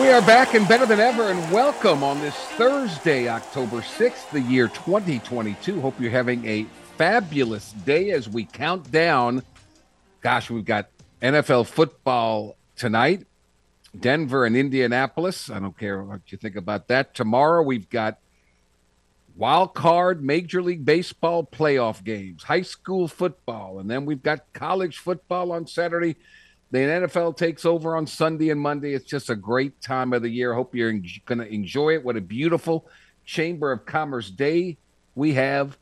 We are back and better than ever, and welcome on this Thursday, October 6th, the year 2022. Hope you're having a fabulous day as we count down. Gosh, we've got NFL football tonight, Denver and Indianapolis. I don't care what you think about that. Tomorrow, we've got wild card Major League Baseball playoff games, high school football, and then we've got college football on Saturday. The NFL takes over on Sunday and Monday. It's just a great time of the year. Hope you're going to enjoy it. What a beautiful Chamber of Commerce day we have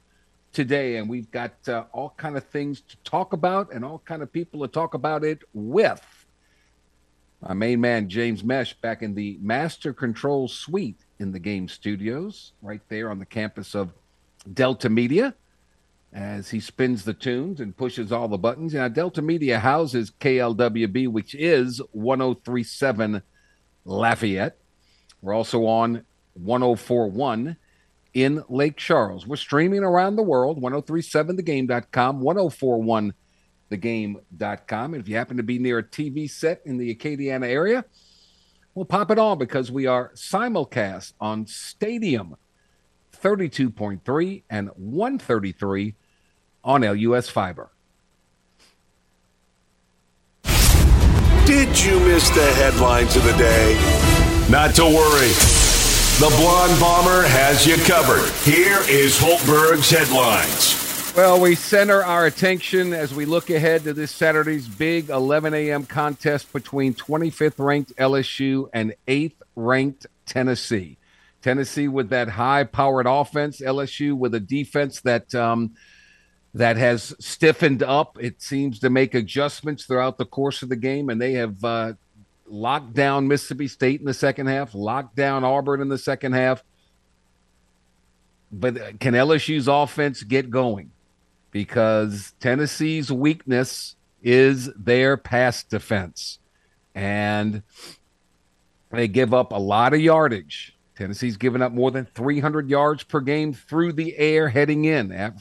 today, and we've got uh, all kind of things to talk about and all kind of people to talk about it with. My main man James Mesh back in the Master Control Suite in the Game Studios, right there on the campus of Delta Media as he spins the tunes and pushes all the buttons. Now, Delta Media houses KLWB, which is 1037 Lafayette. We're also on 1041 in Lake Charles. We're streaming around the world, 1037thegame.com, 1041thegame.com. And if you happen to be near a TV set in the Acadiana area, we'll pop it on because we are simulcast on Stadium 32.3 and 133 on LUS Fiber. Did you miss the headlines of the day? Not to worry. The Blonde Bomber has you covered. Here is Hultberg's headlines. Well, we center our attention as we look ahead to this Saturday's big 11 a.m. contest between 25th ranked LSU and 8th ranked Tennessee. Tennessee with that high powered offense, LSU with a defense that um, that has stiffened up. It seems to make adjustments throughout the course of the game, and they have uh, locked down Mississippi State in the second half, locked down Auburn in the second half. But can LSU's offense get going? Because Tennessee's weakness is their pass defense, and they give up a lot of yardage Tennessee's given up more than 300 yards per game through the air heading in.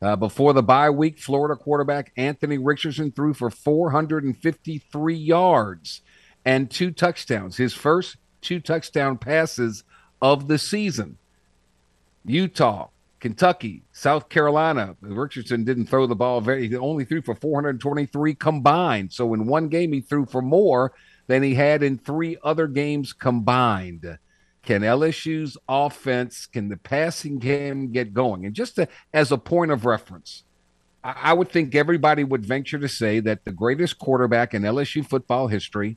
Uh, before the bye week, Florida quarterback Anthony Richardson threw for 453 yards and two touchdowns, his first two touchdown passes of the season. Utah, Kentucky, South Carolina. Richardson didn't throw the ball very, he only threw for 423 combined. So in one game, he threw for more than he had in three other games combined. Can LSU's offense, can the passing game get going? And just to, as a point of reference, I, I would think everybody would venture to say that the greatest quarterback in LSU football history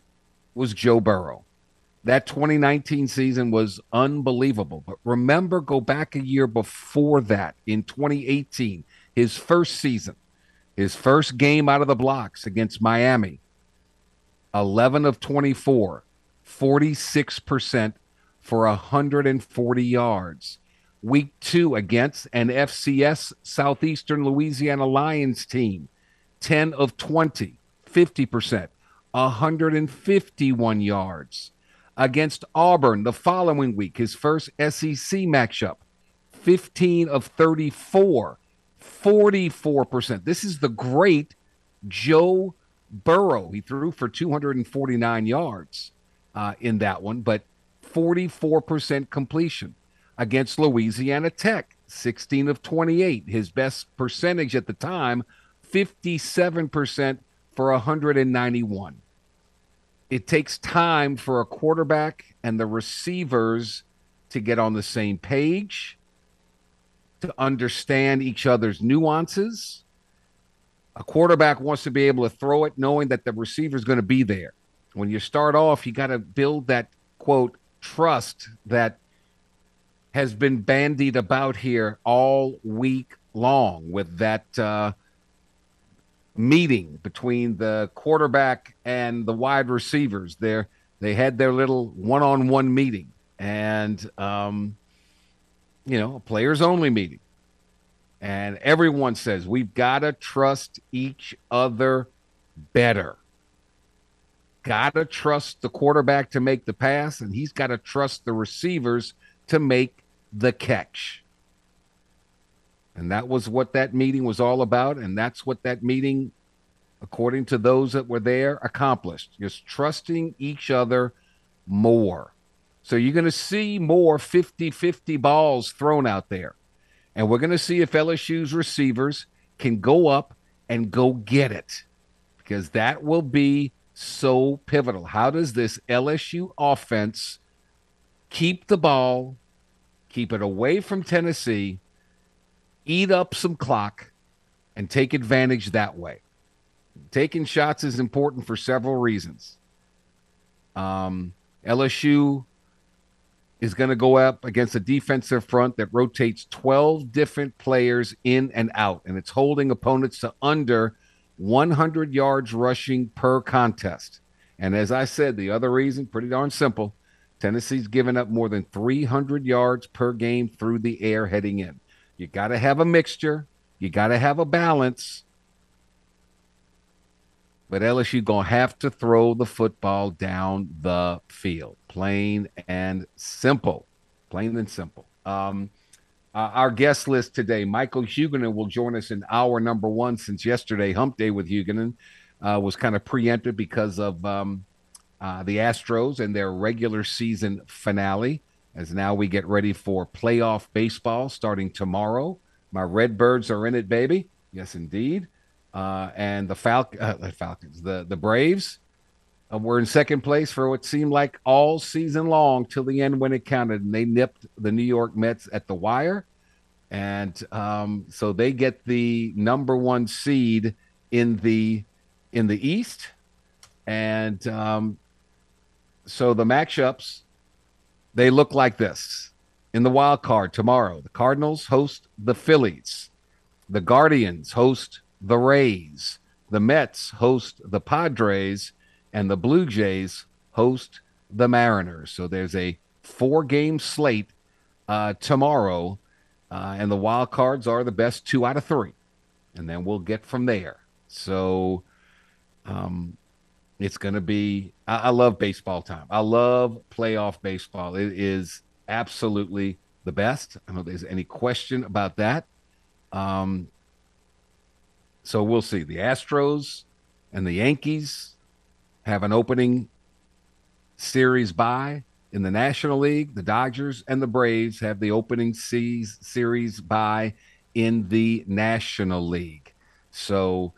was Joe Burrow. That 2019 season was unbelievable. But remember, go back a year before that in 2018, his first season, his first game out of the blocks against Miami, 11 of 24, 46% for 140 yards. Week two against an FCS Southeastern Louisiana Lions team, 10 of 20, 50%, 151 yards. Against Auburn the following week, his first SEC matchup, 15 of 34, 44%. This is the great Joe Burrow. He threw for 249 yards uh, in that one, but 44% completion against Louisiana Tech, 16 of 28. His best percentage at the time, 57% for 191. It takes time for a quarterback and the receivers to get on the same page, to understand each other's nuances. A quarterback wants to be able to throw it knowing that the receiver is going to be there. When you start off, you got to build that quote trust that has been bandied about here all week long with that uh, meeting between the quarterback and the wide receivers. There, they had their little one-on-one meeting, and um, you know, a players only meeting. And everyone says we've got to trust each other better. Got to trust the quarterback to make the pass, and he's got to trust the receivers to make the catch. And that was what that meeting was all about. And that's what that meeting, according to those that were there, accomplished. Just trusting each other more. So you're going to see more 50 50 balls thrown out there. And we're going to see if LSU's receivers can go up and go get it because that will be so pivotal. How does this LSU offense keep the ball, keep it away from Tennessee, eat up some clock, and take advantage that way? Taking shots is important for several reasons. Um, LSU is going to go up against a defensive front that rotates 12 different players in and out, and it's holding opponents to under 100 yards rushing per contest. And as I said, the other reason, pretty darn simple Tennessee's given up more than 300 yards per game through the air heading in. You got to have a mixture, you got to have a balance. But LSU going to have to throw the football down the field. Plain and simple. Plain and simple. Um, uh, our guest list today, Michael Huguenin will join us in hour number one since yesterday, Hump Day with Huguenin, uh, was kind of preempted because of um, uh, the Astros and their regular season finale. As now we get ready for playoff baseball starting tomorrow. My Redbirds are in it, baby. Yes, indeed. Uh, and the Fal- Falcons, the the Braves, were in second place for what seemed like all season long till the end when it counted, and they nipped the New York Mets at the wire, and um, so they get the number one seed in the in the East, and um, so the matchups they look like this. In the wild card tomorrow. The Cardinals host the Phillies, the Guardians host the Rays. The Mets host the Padres, and the Blue Jays host the Mariners. So there's a four game slate uh, tomorrow, uh, and the wild cards are the best two out of three. And then we'll get from there. So um, it's going to be, I, I love baseball time. I love playoff baseball. It is absolutely the best. I don't know if there's any question about that. Um, so we'll see. The Astros and the Yankees have an opening series bye in the National League. The Dodgers and the Braves have the opening series bye in the National League. So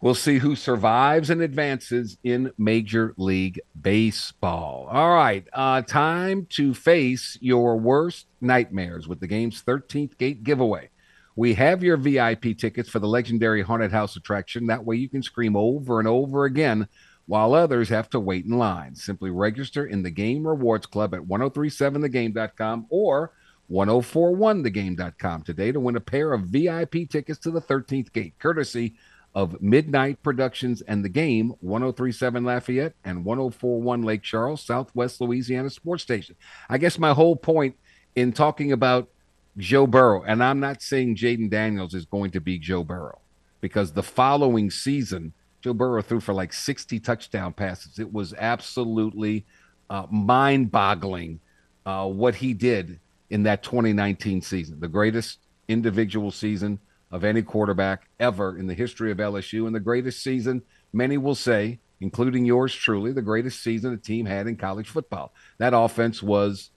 we'll see who survives and advances in Major League Baseball. All right, uh, time to face your worst nightmares with the game's 13th gate giveaway. We have your VIP tickets for the legendary Haunted House attraction. That way you can scream over and over again while others have to wait in line. Simply register in the Game Rewards Club at 1037thegame.com or 1041thegame.com today to win a pair of VIP tickets to the 13th gate, courtesy of Midnight Productions and the Game, 1037 Lafayette and 1041 Lake Charles, Southwest Louisiana Sports Station. I guess my whole point in talking about Joe Burrow. And I'm not saying Jayden Daniels is going to be Joe Burrow because the following season, Joe Burrow threw for like 60 touchdown passes. It was absolutely uh, mind boggling uh, what he did in that 2019 season, the greatest individual season of any quarterback ever in the history of LSU, and the greatest season, many will say, including yours truly, the greatest season a team had in college football. That offense was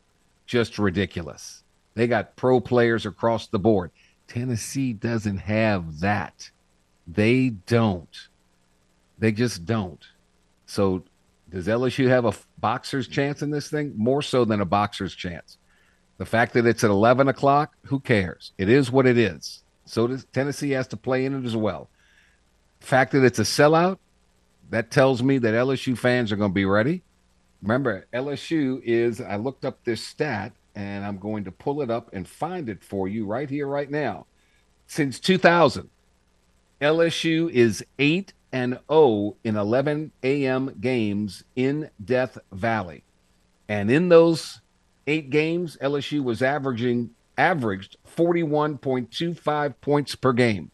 just ridiculous. They got pro players across the board. Tennessee doesn't have that. They don't. They just don't. So, does LSU have a boxer's chance in this thing? More so than a boxer's chance. The fact that it's at 11 o'clock, who cares? It is what it is. So, does Tennessee has to play in it as well. Fact that it's a sellout, that tells me that LSU fans are going to be ready. Remember, LSU is, I looked up this stat and I'm going to pull it up and find it for you right here, right now. Since 2000, LSU is 8 and 0 in 11 a.m. games in Death Valley. And in those eight games, LSU was averaging averaged 41.25 points per game.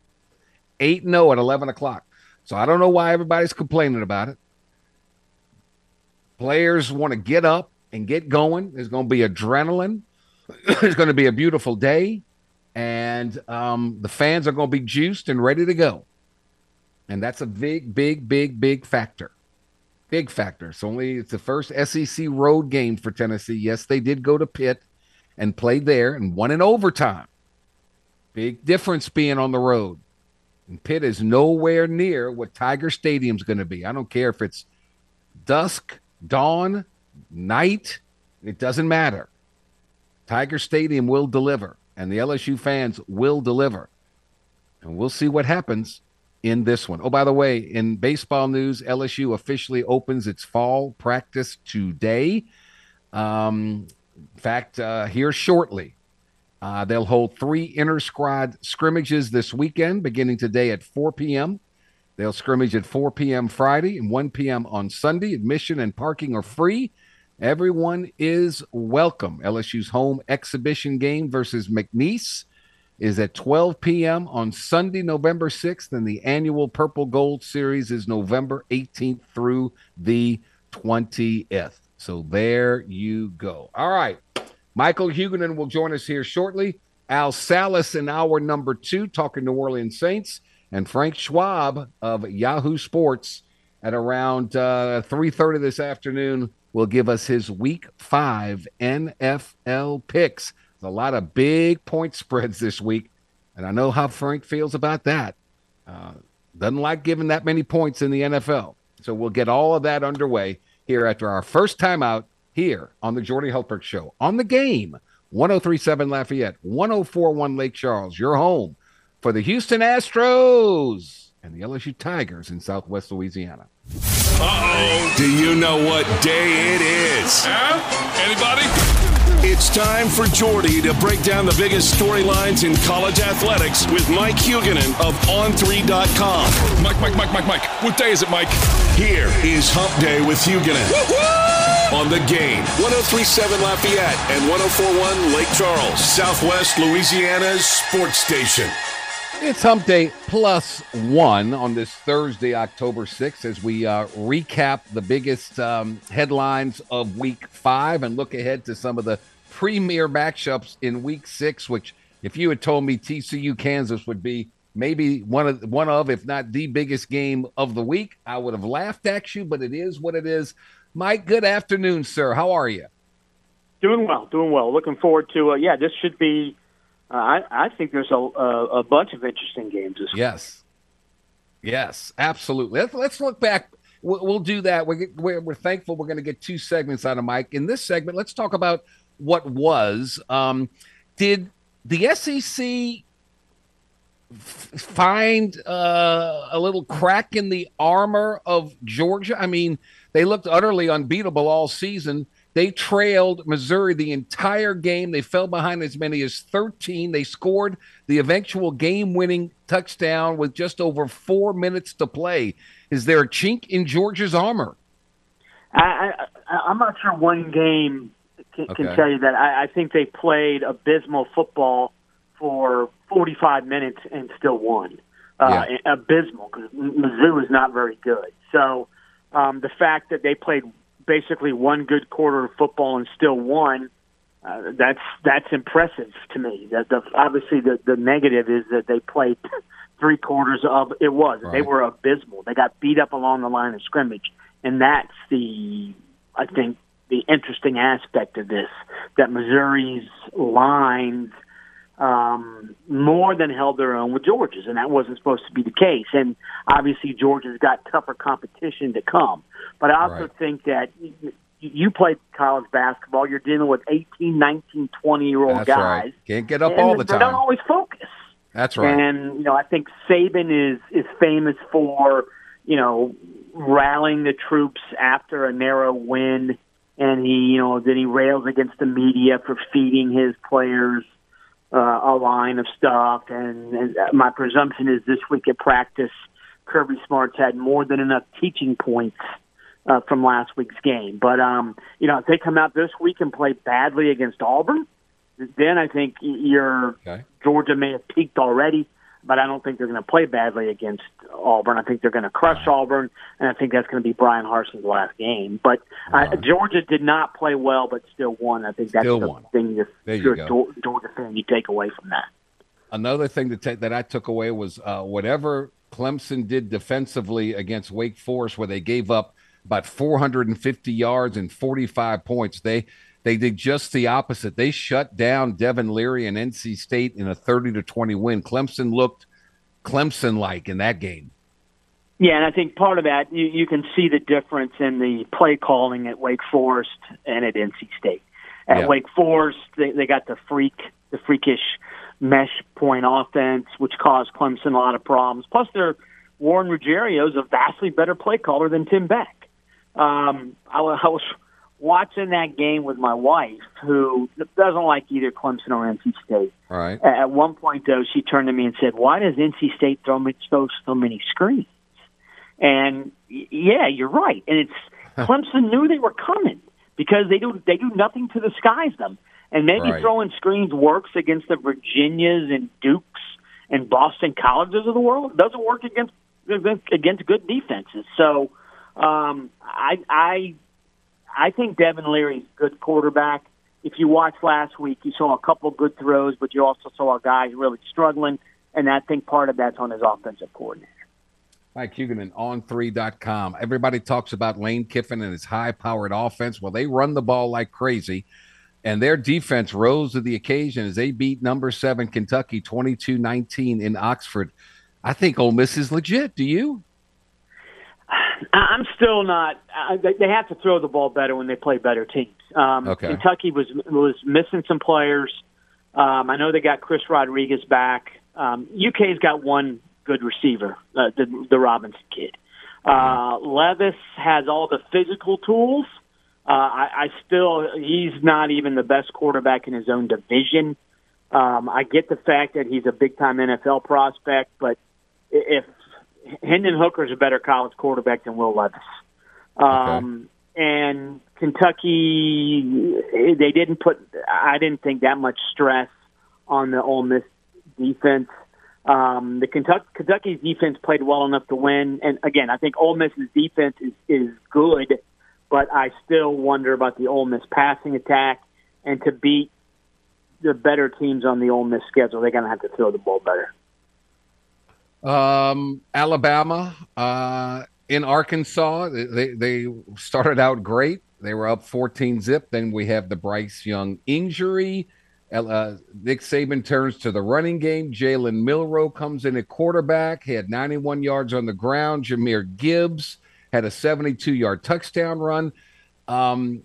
8 0 at 11 o'clock. So I don't know why everybody's complaining about it. Players want to get up and get going. There's going to be adrenaline. it's going to be a beautiful day. And um, the fans are going to be juiced and ready to go. And that's a big, big, big, big factor. Big factor. It's only it's the first SEC road game for Tennessee. Yes, they did go to Pitt and played there and won in overtime. Big difference being on the road. And Pitt is nowhere near what Tiger Stadium's going to be. I don't care if it's dusk, dawn, night, it doesn't matter. Tiger Stadium will deliver, and the LSU fans will deliver. And we'll see what happens in this one. Oh, by the way, in baseball news, LSU officially opens its fall practice today. Um, in fact, uh, here shortly, uh, they'll hold three inter squad scrimmages this weekend, beginning today at 4 p.m. They'll scrimmage at 4 p.m. Friday and 1 p.m. on Sunday. Admission and parking are free. Everyone is welcome. LSU's home exhibition game versus McNeese is at 12 p.m. on Sunday, November 6th, and the annual Purple Gold Series is November 18th through the 20th. So there you go. All right. Michael Huguenin will join us here shortly. Al Salas in hour number two, talking New Orleans Saints, and Frank Schwab of Yahoo Sports at around uh, 3.30 this afternoon will give us his Week 5 NFL picks. A lot of big point spreads this week, and I know how Frank feels about that. Uh, doesn't like giving that many points in the NFL. So we'll get all of that underway here after our first time out here on the Jordy Hultberg Show on the game. 1037 Lafayette, 1041 Lake Charles, your home for the Houston Astros and the LSU Tigers in Southwest Louisiana. Uh-oh. Do you know what day it is? Yeah? Anybody? It's time for Jordy to break down the biggest storylines in college athletics with Mike Huguenin of On3.com. Mike, Mike, Mike, Mike, Mike. What day is it, Mike? Here is Hump Day with Huguenin. On the game, 1037 Lafayette and 1041 Lake Charles, Southwest Louisiana's sports station. It's Hump Day plus one on this Thursday, October 6th, as we uh, recap the biggest um, headlines of week five and look ahead to some of the premier matchups in week six, which, if you had told me TCU Kansas would be maybe one of one of, if not the biggest game of the week, I would have laughed at you, but it is what it is. Mike, good afternoon, sir. How are you? Doing well, doing well. Looking forward to, uh, yeah, this should be uh, I, I think there's a, a, a bunch of interesting games this Yes. Yes, absolutely. Let's, let's look back. We'll, we'll do that. We're, we're, we're thankful we're going to get two segments out of Mike. In this segment, let's talk about what was. Um, did the SEC find uh, a little crack in the armor of Georgia? I mean, they looked utterly unbeatable all season. They trailed Missouri the entire game. They fell behind as many as 13. They scored the eventual game winning touchdown with just over four minutes to play. Is there a chink in Georgia's armor? I, I, I'm not sure one game can, Okay. can tell you that. I, I think they played abysmal football for 45 minutes and still won. Uh, Abysmal because Mizzou was not very good. So um, the fact that they played basically one good quarter of football and still won, uh, that's that's impressive to me. That the, obviously the the negative is that they played three quarters of it was they were abysmal. They got beat up along the line of scrimmage, and that's the I think the interesting aspect of this that Missouri's lines um, more than held their own with Georgia's, and that wasn't supposed to be the case. And obviously, Georgia's got tougher competition to come. But I also Right. think that you, played college basketball. You're dealing with 18, 19, 20 year old That's guys. right. Can't get up all the time. They don't always focus. That's right. And you know, I think Saban is is famous for you know rallying the troops after a narrow win, and he you know then he rails against the media for feeding his players uh, a line of stuff. And, and my presumption is this week at practice, Kirby Smart's had more than enough teaching points. Uh, from last week's game, but um, you know if they come out this week and play badly against Auburn, then I think you're okay. Georgia may have peaked already, but I don't think they're going to play badly against Auburn. I think they're going to crush. Auburn, and I think that's going to be Bryan Harsin's last game. But uh, Georgia did not play well, but still won. I think that's still the won. thing if you're a Georgia fan you take away from that. Another thing to take that I took away was uh, whatever Clemson did defensively against Wake Forest, where they gave up about 450 yards and 45 points. They they did just the opposite. They shut down Devin Leary and NC State in a 30 to 20 win. Clemson looked Clemson like in that game. Yeah, and I think part of that you, you can see the difference in the play calling at Wake Forest and at NC State. At yeah. Wake Forest, they, they got the freak, the freakish mesh point offense, which caused Clemson a lot of problems. Plus, their Warren Ruggiero is a vastly better play caller than Tim Beck. Um, I, I was watching that game with my wife, who doesn't like either Clemson or NC State. All right. At one point, though, she turned to me and said, "Why does NC State throw so so many screens?" And yeah, you're right. And it's Clemson knew they were coming because they do they do nothing to disguise them. And maybe right. throwing screens works against the Virginias and Dukes and Boston colleges of the world. It doesn't work against against good defenses. So um, I I I think Devin Leary's a good quarterback. If you watched last week, you saw a couple good throws, but you also saw a guy really struggling, and I think part of that's on his offensive coordinator. Mike Huguenin, on3.com. Everybody talks about Lane Kiffin and his high powered offense. Well, they run the ball like crazy, and their defense rose to the occasion as they beat number seven Kentucky 22 19 in Oxford. I think Ole Miss is legit. Do you? I'm still not. Uh, they have to throw the ball better when they play better teams. Um, okay. Kentucky was was missing some players. Um, I know they got Chris Rodriguez back. Um, UK's got one good receiver, uh, the, the Robinson kid. Uh, Levis has all the physical tools. Uh, I, I still, he's not even the best quarterback in his own division. Um, I get the fact that he's a big time NFL prospect, but if Hendon Hooker's a better college quarterback than Will Levis. Um, okay. And Kentucky, they didn't put, I didn't think that much stress on the Ole Miss defense. Um, the Kentucky, Kentucky's defense played well enough to win, and again, I think Ole Miss's defense is is good, but I still wonder about the Ole Miss passing attack. And to beat the better teams on the Ole Miss schedule, they're going to have to throw the ball better. Um, Alabama uh, in Arkansas, they they started out great. They were up 14 zip. Then we have the Bryce Young injury. Uh, Nick Saban turns to the running game. Jalen Milroe comes in at quarterback. He had 91 yards on the ground. Jahmyr Gibbs had a 72 yard touchdown run. Um,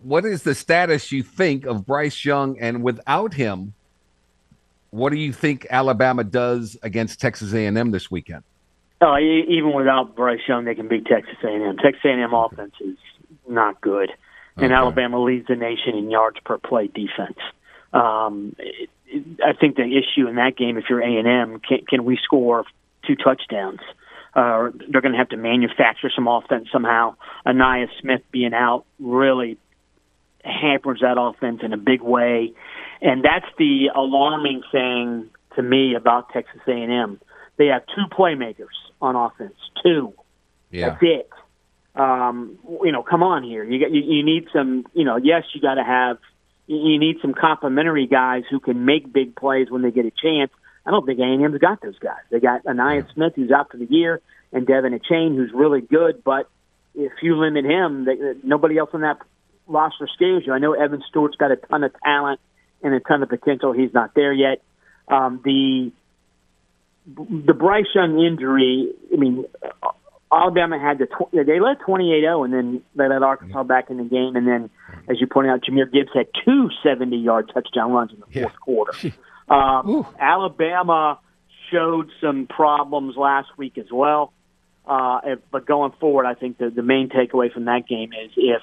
what is the status you think of Bryce Young? And without him, what do you think Alabama does against Texas A&M this weekend? Oh, even without Bryce Young, they can beat Texas A&M. Texas A&M offense is not good, and okay. Alabama leads the nation in yards per play defense. Um, it, it, I think the issue in that game, if you're A&M, can, can we score two touchdowns? Uh, they're going to have to manufacture some offense somehow. Ainias Smith being out really hampers that offense in a big way and that's the alarming thing to me about Texas A&M. They have two playmakers on offense, two. Yeah. That's it. Um, you know, come on here. You got you, you need some. You know, yes, you got to have. You need some complementary guys who can make big plays when they get a chance. I don't think A&M's got those guys. They got Ainias yeah. Smith, who's out for the year, and Devon Achane, who's really good. But if you limit him, they, nobody else on that roster scares you. I know Evan Stewart's got a ton of talent and a ton of potential. He's not there yet. Um, the the Bryce Young injury. I mean, Alabama had the tw- they led 28-0, and then they let Arkansas back in the game. And then, as you pointed out, Jahmyr Gibbs had two 70-yard touchdown runs in the fourth yeah. quarter. Um, Alabama showed some problems last week as well. Uh, if, but going forward, I think the, the main takeaway from that game is if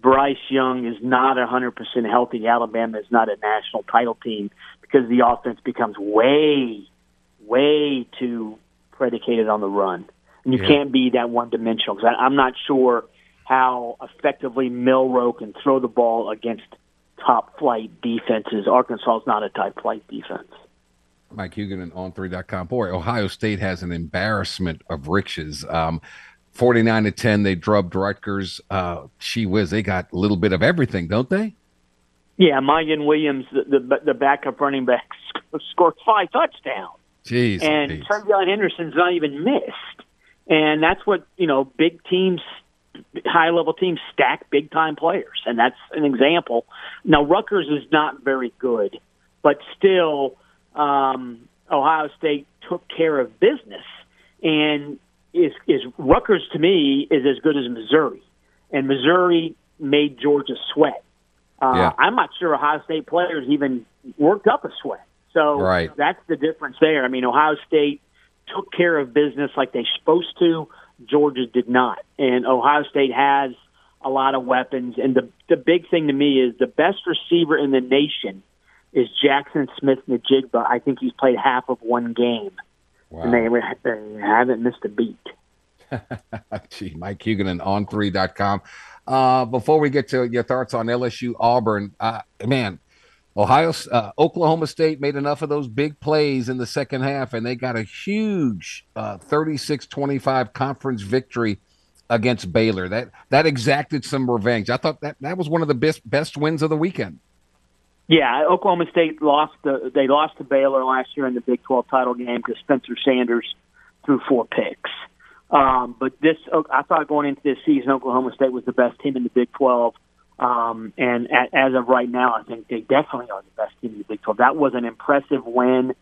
Bryce Young is not 100% healthy, Alabama is not a national title team because the offense becomes way, way too predicated on the run. And you yeah. can't be that one dimensional because I'm not sure how effectively Milroe can throw the ball against top flight defenses. Arkansas is not a top flight defense. Mike Huguenin on three.com. Boy, Ohio State has an embarrassment of riches. Um, 49 to 10, they drubbed Rutgers. Uh, she whiz, they got a little bit of everything, don't they? Yeah, Miyan Williams, the, the, the backup running back, scored five touchdowns. Jeez. And TreVeyon Henderson's not even missed. And that's what, you know, big teams, high level teams stack big time players. And that's an example. Now, Rutgers is not very good, but still, um, Ohio State took care of business. And is, is Rutgers to me is as good as Missouri. And Missouri made Georgia sweat. Uh, yeah. I'm not sure Ohio State players even worked up a sweat. So right. that's the difference there. I mean, Ohio State took care of business like they're supposed to. Georgia did not, and Ohio State has a lot of weapons. And the the big thing to me is the best receiver in the nation is Jackson Smith-Njigba. I think he's played half of one game, wow. and they, they haven't missed a beat. Gee, Mike Huguenin on three.com. Uh, before we get to your thoughts on LSU Auburn, uh, man, Ohio, uh, Oklahoma State made enough of those big plays in the second half, and they got a huge 36-25 uh, conference victory against Baylor. That that exacted some revenge. I thought that that was one of the best best wins of the weekend. Yeah, Oklahoma State lost. The, they lost to Baylor last year in the Big 12 title game because Spencer Sanders threw four picks. Um, but this, I thought going into this season, Oklahoma State was the best team in the Big 12. Um, and at, as of right now, I think they definitely are the best team in the Big 12. That was an impressive win.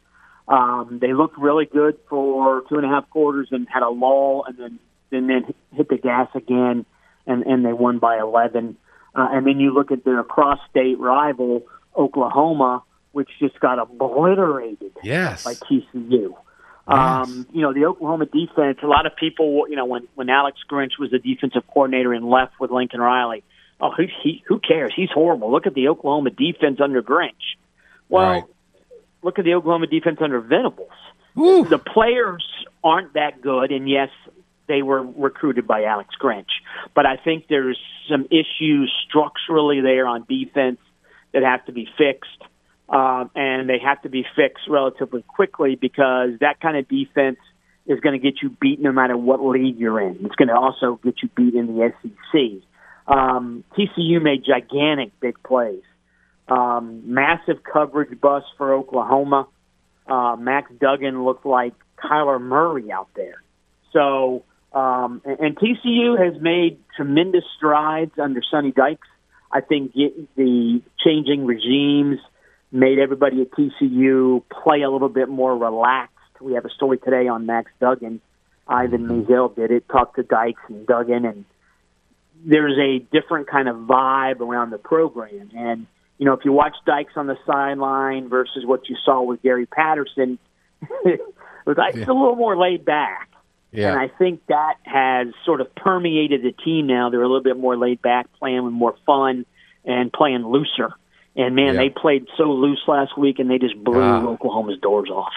Um, they looked really good for two and a half quarters and had a lull, and then and then hit the gas again, and and they won by 11. Uh, and then you look at their cross-state rival Oklahoma, which just got obliterated yes. by TCU. Um, you know, the Oklahoma defense, a lot of people, you know, when, when Alex Grinch was the defensive coordinator and left with Lincoln Riley, oh, who, he, who cares? He's horrible. Look at the Oklahoma defense under Grinch. Well, right. look at the Oklahoma defense under Venables. Ooh. The players aren't that good, and yes, they were recruited by Alex Grinch. But I think there's some issues structurally there on defense that have to be fixed um, and they have to be fixed relatively quickly because that kind of defense is going to get you beat no matter what league you're in. It's going to also get you beat in the SEC. Um, TCU made gigantic big plays. Um, massive coverage bust for Oklahoma. Uh, Max Duggan looked like Kyler Murray out there. So, um, and, and TCU has made tremendous strides under Sonny Dykes. I think the changing regimes – made everybody at TCU play a little bit more relaxed. We have a story today on Max Duggan. Ivan mm-hmm. Did it, talked to Dykes and Duggan, and there's a different kind of vibe around the program. And, you know, if you watch Dykes on the sideline versus what you saw with Gary Patterson, Dykes yeah. a little more laid back. Yeah. And I think that has sort of permeated the team now. They're a little bit more laid back, playing with more fun and playing looser. And man, yeah. they played so loose last week, and they just blew ah. Oklahoma's doors off.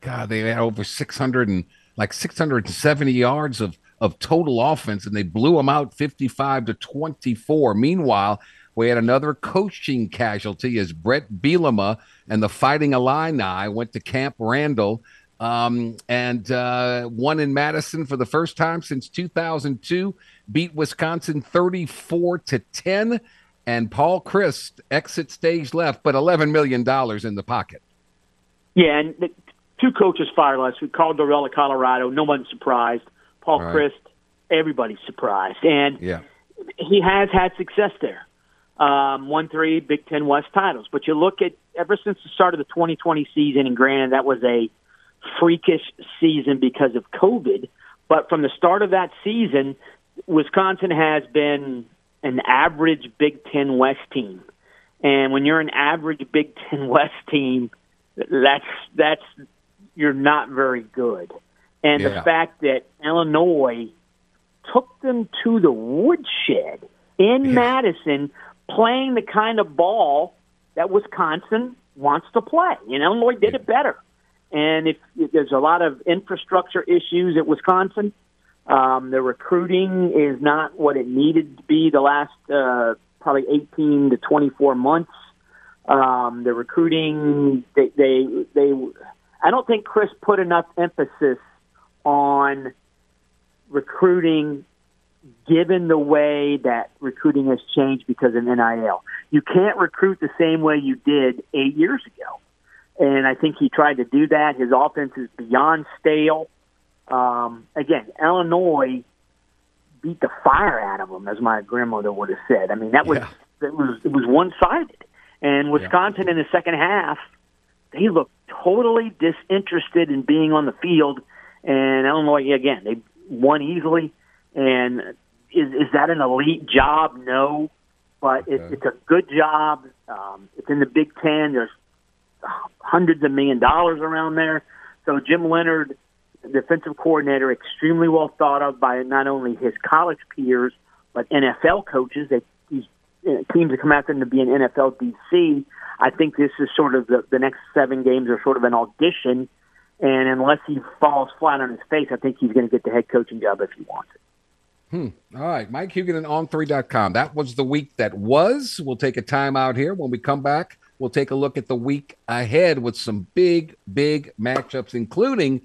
God, they had over six hundred and like six hundred and seventy yards of of total offense, and they blew them out fifty five to twenty four. Meanwhile, we had another coaching casualty as Bret Bielema and the Fighting Illini went to Camp Randall um, and uh, won in Madison for the first time since 2002, beat Wisconsin 34 to 10 and Paul Chryst exit stage left, but $11 million in the pocket. Yeah, and the two coaches fired last week. Karl Dorrell of Colorado, no one's surprised. Paul right. Chryst, everybody's surprised. And yeah. he has had success there. Um, won three Big Ten West titles. But you look at ever since the start of the 2020 season, and granted, that was a freakish season because of COVID. But from the start of that season, Wisconsin has been an average Big Ten West team. And when you're an average Big Ten West team, that's that's you're not very good. And yeah. the fact that Illinois took them to the woodshed in yeah. Madison, playing the kind of ball that Wisconsin wants to play, and Illinois did it better. And if, if there's a lot of infrastructure issues at Wisconsin, um, the recruiting is not what it needed to be the last uh, probably 18 to 24 months. Um, the recruiting, they, they, they, I don't think Chryst put enough emphasis on recruiting given the way that recruiting has changed because of NIL. You can't recruit the same way you did eight years ago. And I think he tried to do that. His offense is beyond stale. Um, again, Illinois beat the fire out of them, as my grandmother would have said. I mean, that was yeah. it was it was one sided. And Wisconsin yeah. in the second half, they looked totally disinterested in being on the field. And Illinois again, they won easily. And is is that an elite job? No, but it, it's a good job. Um, it's in the Big Ten. There's hundreds of million dollars around there. So Jim Leonhard, defensive coordinator, extremely well thought of by not only his college peers but NFL coaches. That these uh, teams that come after him to be an NFL DC. I think this is sort of the, the next seven games are sort of an audition. And unless he falls flat on his face, I think he's going to get the head coaching job if he wants it. Hmm. All right. Mike Huguenin on3.com. That was the week that was. We'll take a time out here. When we come back, we'll take a look at the week ahead with some big, big matchups, including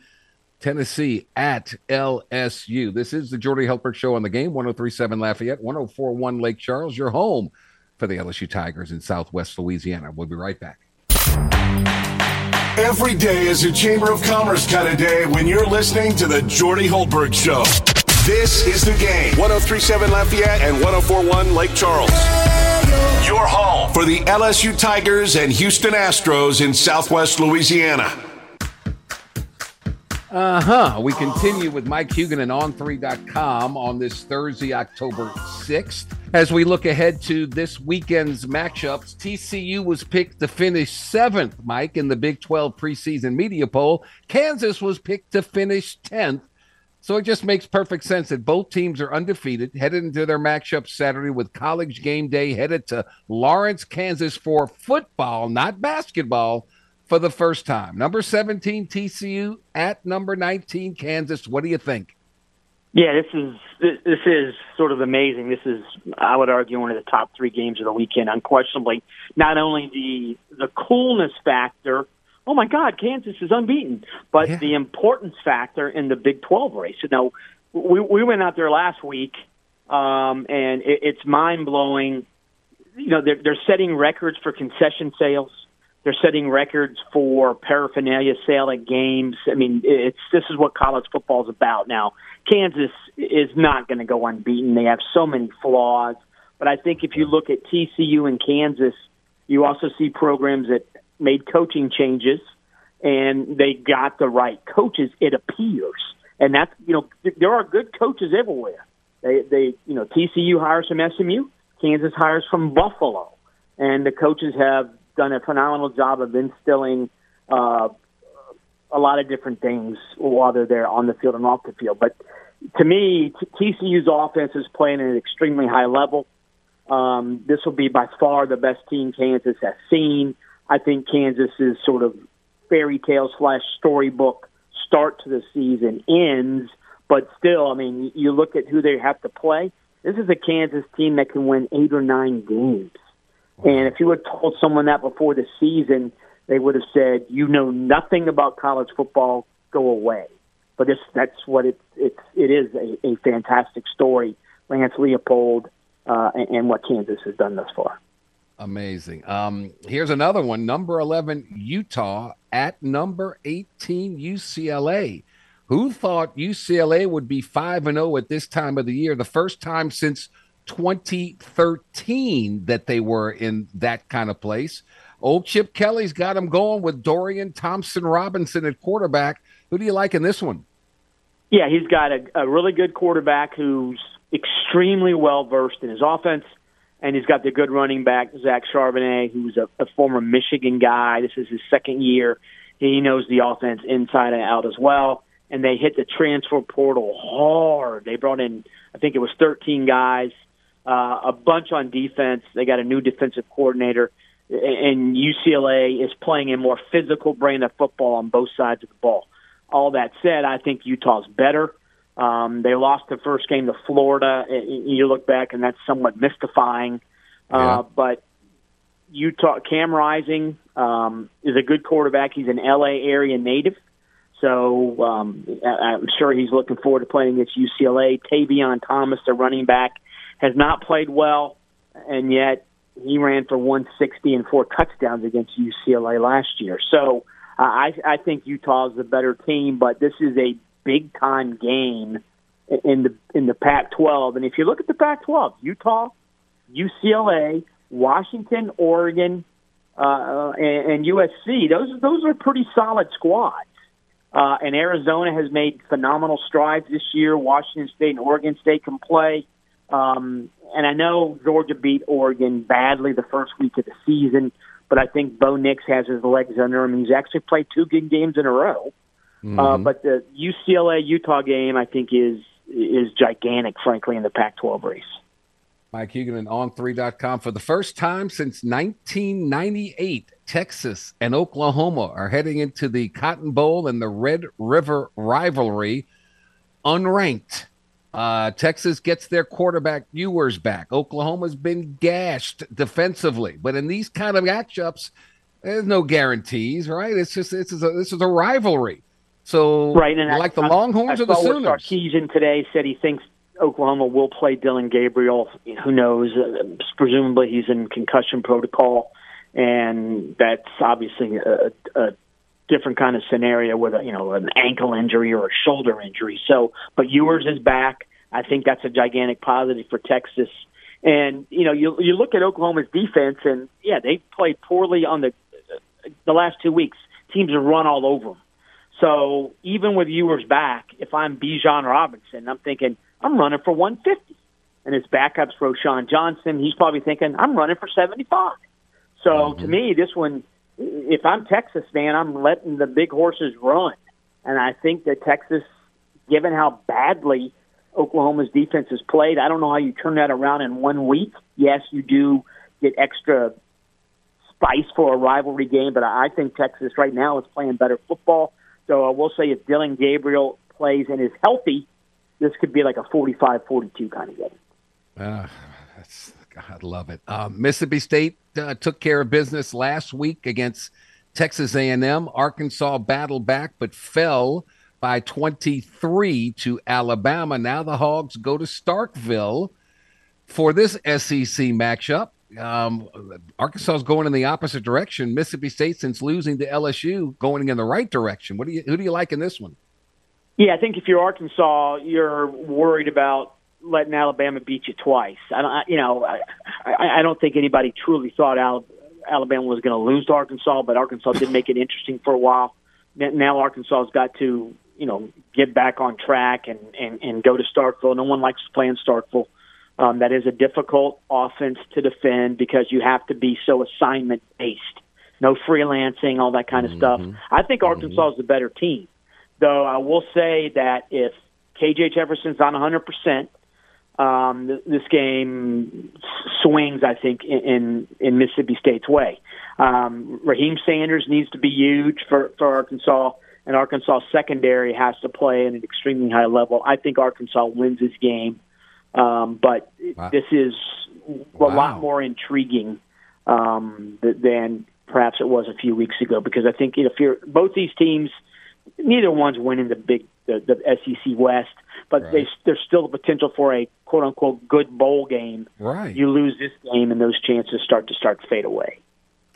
Tennessee at LSU. This is the Jordy Hultberg Show on the game, 1037 Lafayette, 1041 Lake Charles, your home for the LSU Tigers in Southwest Louisiana. We'll be right back. Every day is a Chamber of Commerce kind of day when you're listening to the Jordy Hultberg Show. This is the game. 1037 Lafayette and 1041 Lake Charles. Your home for the LSU Tigers and Houston Astros in Southwest Louisiana. Uh huh. We continue with Mike Huguenin on3.com on this Thursday, October 6th. As we look ahead to this weekend's matchups, TCU was picked to finish seventh, Mike, in the Big 12 preseason media poll. Kansas was picked to finish 10th so it just makes perfect sense that both teams are undefeated, headed into their matchup Saturday with college game day, headed to Lawrence, Kansas for football, not basketball, for the first time. Number 17 TCU at number 19 Kansas. What do you think? Yeah, this is this is sort of amazing. This is, I would argue, one of the top three games of the weekend. Unquestionably, not only the the coolness factor oh my God, Kansas is unbeaten. But yeah. the importance factor in the Big 12 race. You know, we, we went out there last week, um, and it, it's mind blowing. You know, they're, they're setting records for concession sales. They're setting records for paraphernalia sale at games. I mean, it's this is what college football is about now. Kansas is not going to go unbeaten. They have so many flaws, but I think if you look at TCU and Kansas, you also see programs that made coaching changes and they got the right coaches, it appears. And that's, you know, there are good coaches everywhere. They, they, you know, TCU hires from SMU, Kansas hires from Buffalo, and the coaches have done a phenomenal job of instilling uh, a lot of different things while they're there on the field and off the field. But to me, TCU's offense is playing at an extremely high level. Um, this will be by far the best team Kansas has seen. I think Kansas is sort of fairy tale slash storybook start to the season ends, but still, I mean, you look at who they have to play. This is a Kansas team that can win eight or nine games. And if you had told someone that before the season, they would have said, "You know nothing about college football. Go away." But this, that's what it, it's. It is a, a fantastic story, Lance Leipold, uh, and, and what Kansas has done thus far. Amazing. Um, here's another one. Number 11, Utah at number 18, UCLA. Who thought UCLA would be 5 and 0 at this time of the year? The first time since 2013 that they were in that kind of place. Old Chip Kelly's got them going with Dorian Thompson Robinson at quarterback. Who do you like in this one? Yeah, he's got a, a really good quarterback who's extremely well versed in his offense and he's got the good running back Zach Charbonnet, who's a, a former Michigan guy. This is his second year. He knows the offense inside and out as well. And they hit the transfer portal hard. They brought in, I think it was 13 guys, uh, a bunch on defense. They got a new defensive coordinator, and UCLA is playing a more physical brand of football on both sides of the ball. All that said, I think Utah's better. Um, they lost the first game to Florida. You look back, and that's somewhat mystifying. Uh, yeah. But Utah, Cam Rising um, is a good quarterback. He's an LA area native. So um, I'm sure he's looking forward to playing against UCLA. Tavion Thomas, the running back, has not played well, and yet he ran for 160 and four touchdowns against UCLA last year. So uh, I, I think Utah is the better team, but this is a big time game in the in the Pac-12. And if you look at the Pac-12, Utah, UCLA, Washington, Oregon, uh, and, and USC, those those are pretty solid squads. Uh, and Arizona has made phenomenal strides this year. Washington State and Oregon State can play. Um, and I know Georgia beat Oregon badly the first week of the season, but I think Bo Nix has his legs under him. He's actually played two good games in a row. Mm-hmm. Uh, but the UCLA Utah game, I think, is is gigantic, frankly, in the Pac-12 race. Mike Huguenin on 3.com. For the first time since 1998, Texas and Oklahoma are heading into the Cotton Bowl and the Red River rivalry unranked. Uh, Texas gets their quarterback Ewers back. Oklahoma's been gashed defensively, but in these kind of matchups, there's no guarantees, right? It's just it's a, this is a rivalry. So, right, and like I, the Longhorns I, or the Sooners. Sarkisian today said he thinks Oklahoma will play Dillon Gabriel. Who knows? Uh, presumably, he's in concussion protocol, and that's obviously a, a different kind of scenario with a, you know an ankle injury or a shoulder injury. So, but Ewers is back. I think that's a gigantic positive for Texas. And you know, you you look at Oklahoma's defense, and yeah, they played poorly on the the last two weeks. Teams have run all over them. So even with Ewers back, if I'm Bijan Robinson, I'm thinking I'm running for 150. And his backup's Roschon Johnson. He's probably thinking, I'm running for 75. So mm-hmm. to me, this one, if I'm Texas, man, I'm letting the big horses run. And I think that Texas, given how badly Oklahoma's defense has played, I don't know how you turn that around in one week. Yes, you do get extra spice for a rivalry game, but I think Texas right now is playing better football. So I will say if Dillon Gabriel plays and is healthy, this could be like a 45-42 kind of game. Uh, that's God, love it. Um, Mississippi State uh, took care of business last week against Texas A&M. Arkansas battled back but fell by 23 to Alabama. Now the Hogs go to Starkville for this SEC matchup. Um, Arkansas is going in the opposite direction. Mississippi State, since losing to LSU, going in the right direction. What do you who do you like in this one? Yeah, I think if you're Arkansas, you're worried about letting Alabama beat you twice. I don't, I, you know, I, I don't think anybody truly thought Alabama was going to lose to Arkansas, but Arkansas did make it interesting for a while. Now Arkansas has got to, you know, get back on track and and and go to Starkville. No one likes playing Starkville. Um, that is a difficult offense to defend because you have to be so assignment based. No freelancing, all that kind of mm-hmm. stuff. I think Arkansas mm-hmm. is the better team. Though I will say that if KJ Jefferson's on 100%, um, this game swings, I think, in, in Mississippi State's way. Um, Raheim Sanders needs to be huge for, for Arkansas, and Arkansas secondary has to play at an extremely high level. I think Arkansas wins this game, um, but wow. this is a wow. lot more intriguing um, than perhaps it was a few weeks ago because I think if you're both these teams – neither one's winning the big the, the SEC West, but right. they, there's still a potential for a quote unquote good bowl game. Right. You lose this game, and those chances start to start to fade away.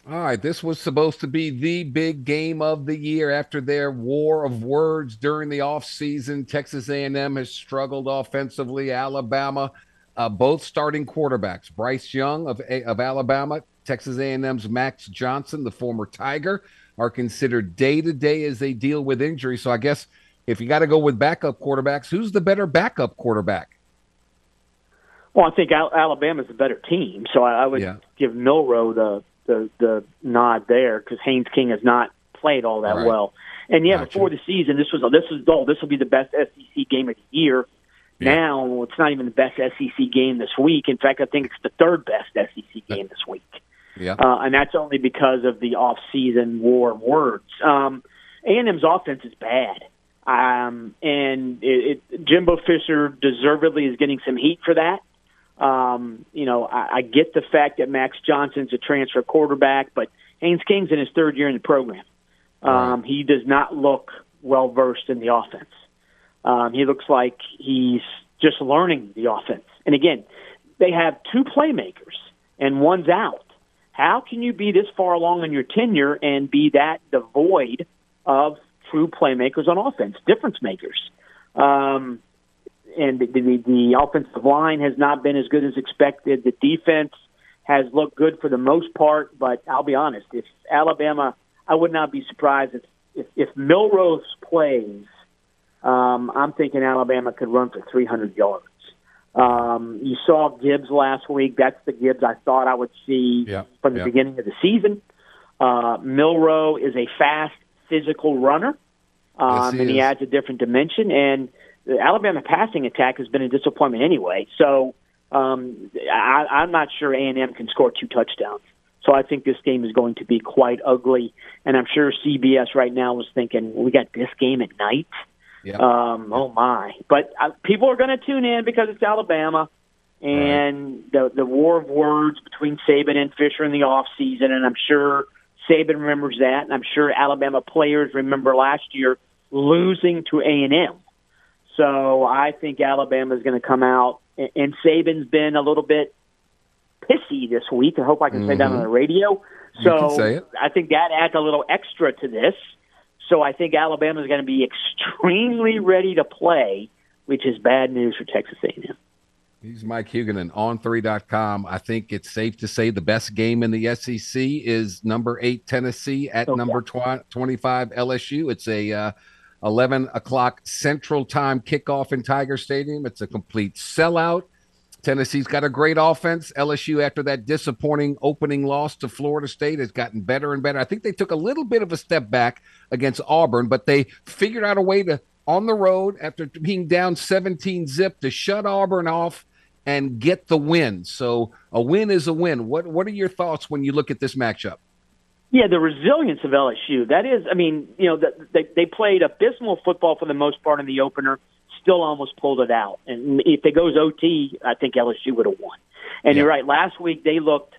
All right, this was supposed to be the big game of the year after their war of words during the offseason. Texas A&M has struggled offensively. Alabama, uh, both starting quarterbacks, Bryce Young of of Alabama, Texas A&M's Max Johnson, the former Tiger, are considered day to day as they deal with injury. So I guess if you got to go with backup quarterbacks, who's the better backup quarterback? Well, I think Alabama's the better team, so I, would yeah. give Milroe the the, the nod there because Haynes King has not played all that right. well. And yeah, gotcha. before the season, this was this was oh this will be the best SEC game of the year. Yeah. Now it's not even the best SEC game this week. In fact, I think it's the third best SEC game this week. Yeah. Uh, and that's only because of the off-season war of words. Um, A&M's offense is bad. Um, and it, it, Jimbo Fisher deservedly is getting some heat for that. Um, you know, I, I get the fact that Max Johnson's a transfer quarterback, but Haynes King's in his third year in the program. Um, He does not look well versed in the offense. Um, he looks like he's just learning the offense. And again, they have two playmakers and one's out. How can you be this far along in your tenure and be that devoid of true playmakers on offense, difference makers? Um, and the, the, the offensive line has not been as good as expected. The defense has looked good for the most part, but I'll be honest, if Alabama, I would not be surprised if if, if Milroe's plays. Um, I'm thinking Alabama could run for 300 yards. Um, you saw Gibbs last week. That's the Gibbs I thought I would see Yeah, from the yeah. beginning of the season. Uh, Milroe is a fast, physical runner, um, Yes, he and he is. adds a different dimension. And the Alabama passing attack has been a disappointment anyway. So um, I, I'm not sure A&M can score two touchdowns. So I think this game is going to be quite ugly. And I'm sure CBS right now is thinking, we got this game at night. Yeah. Um, oh my! But uh, people are going to tune in because it's Alabama, and the the war of words between Saban and Fisher in the off season, and I'm sure Saban remembers that, and I'm sure Alabama players remember last year losing to A and M. So I think Alabama is going to come out, and, Saban's been a little bit pissy this week. I hope I can say that on the radio. So can say it. I think that adds a little extra to this. So I think Alabama is going to be extremely ready to play, which is bad news for Texas A&M. He's Mike Huguenin on 3.com. I think it's safe to say the best game in the SEC is number eight Tennessee at Oh, number tw- 25 LSU. It's a uh, 11 o'clock Central Time kickoff in Tiger Stadium. It's a complete sellout. Tennessee's got a great offense. LSU, after that disappointing opening loss to Florida State, has gotten better and better. I think they took a little bit of a step back against Auburn, but they figured out a way to, on the road, after being down 17 zip, to shut Auburn off and get the win. So a win is a win. What What are your thoughts when you look at this matchup? Yeah, the resilience of LSU. That is, I mean, you know, the, they they played abysmal football for the most part in the opener. Still almost pulled it out. And if it goes OT, I think LSU would have won. And Yeah. you're right. Last week they looked.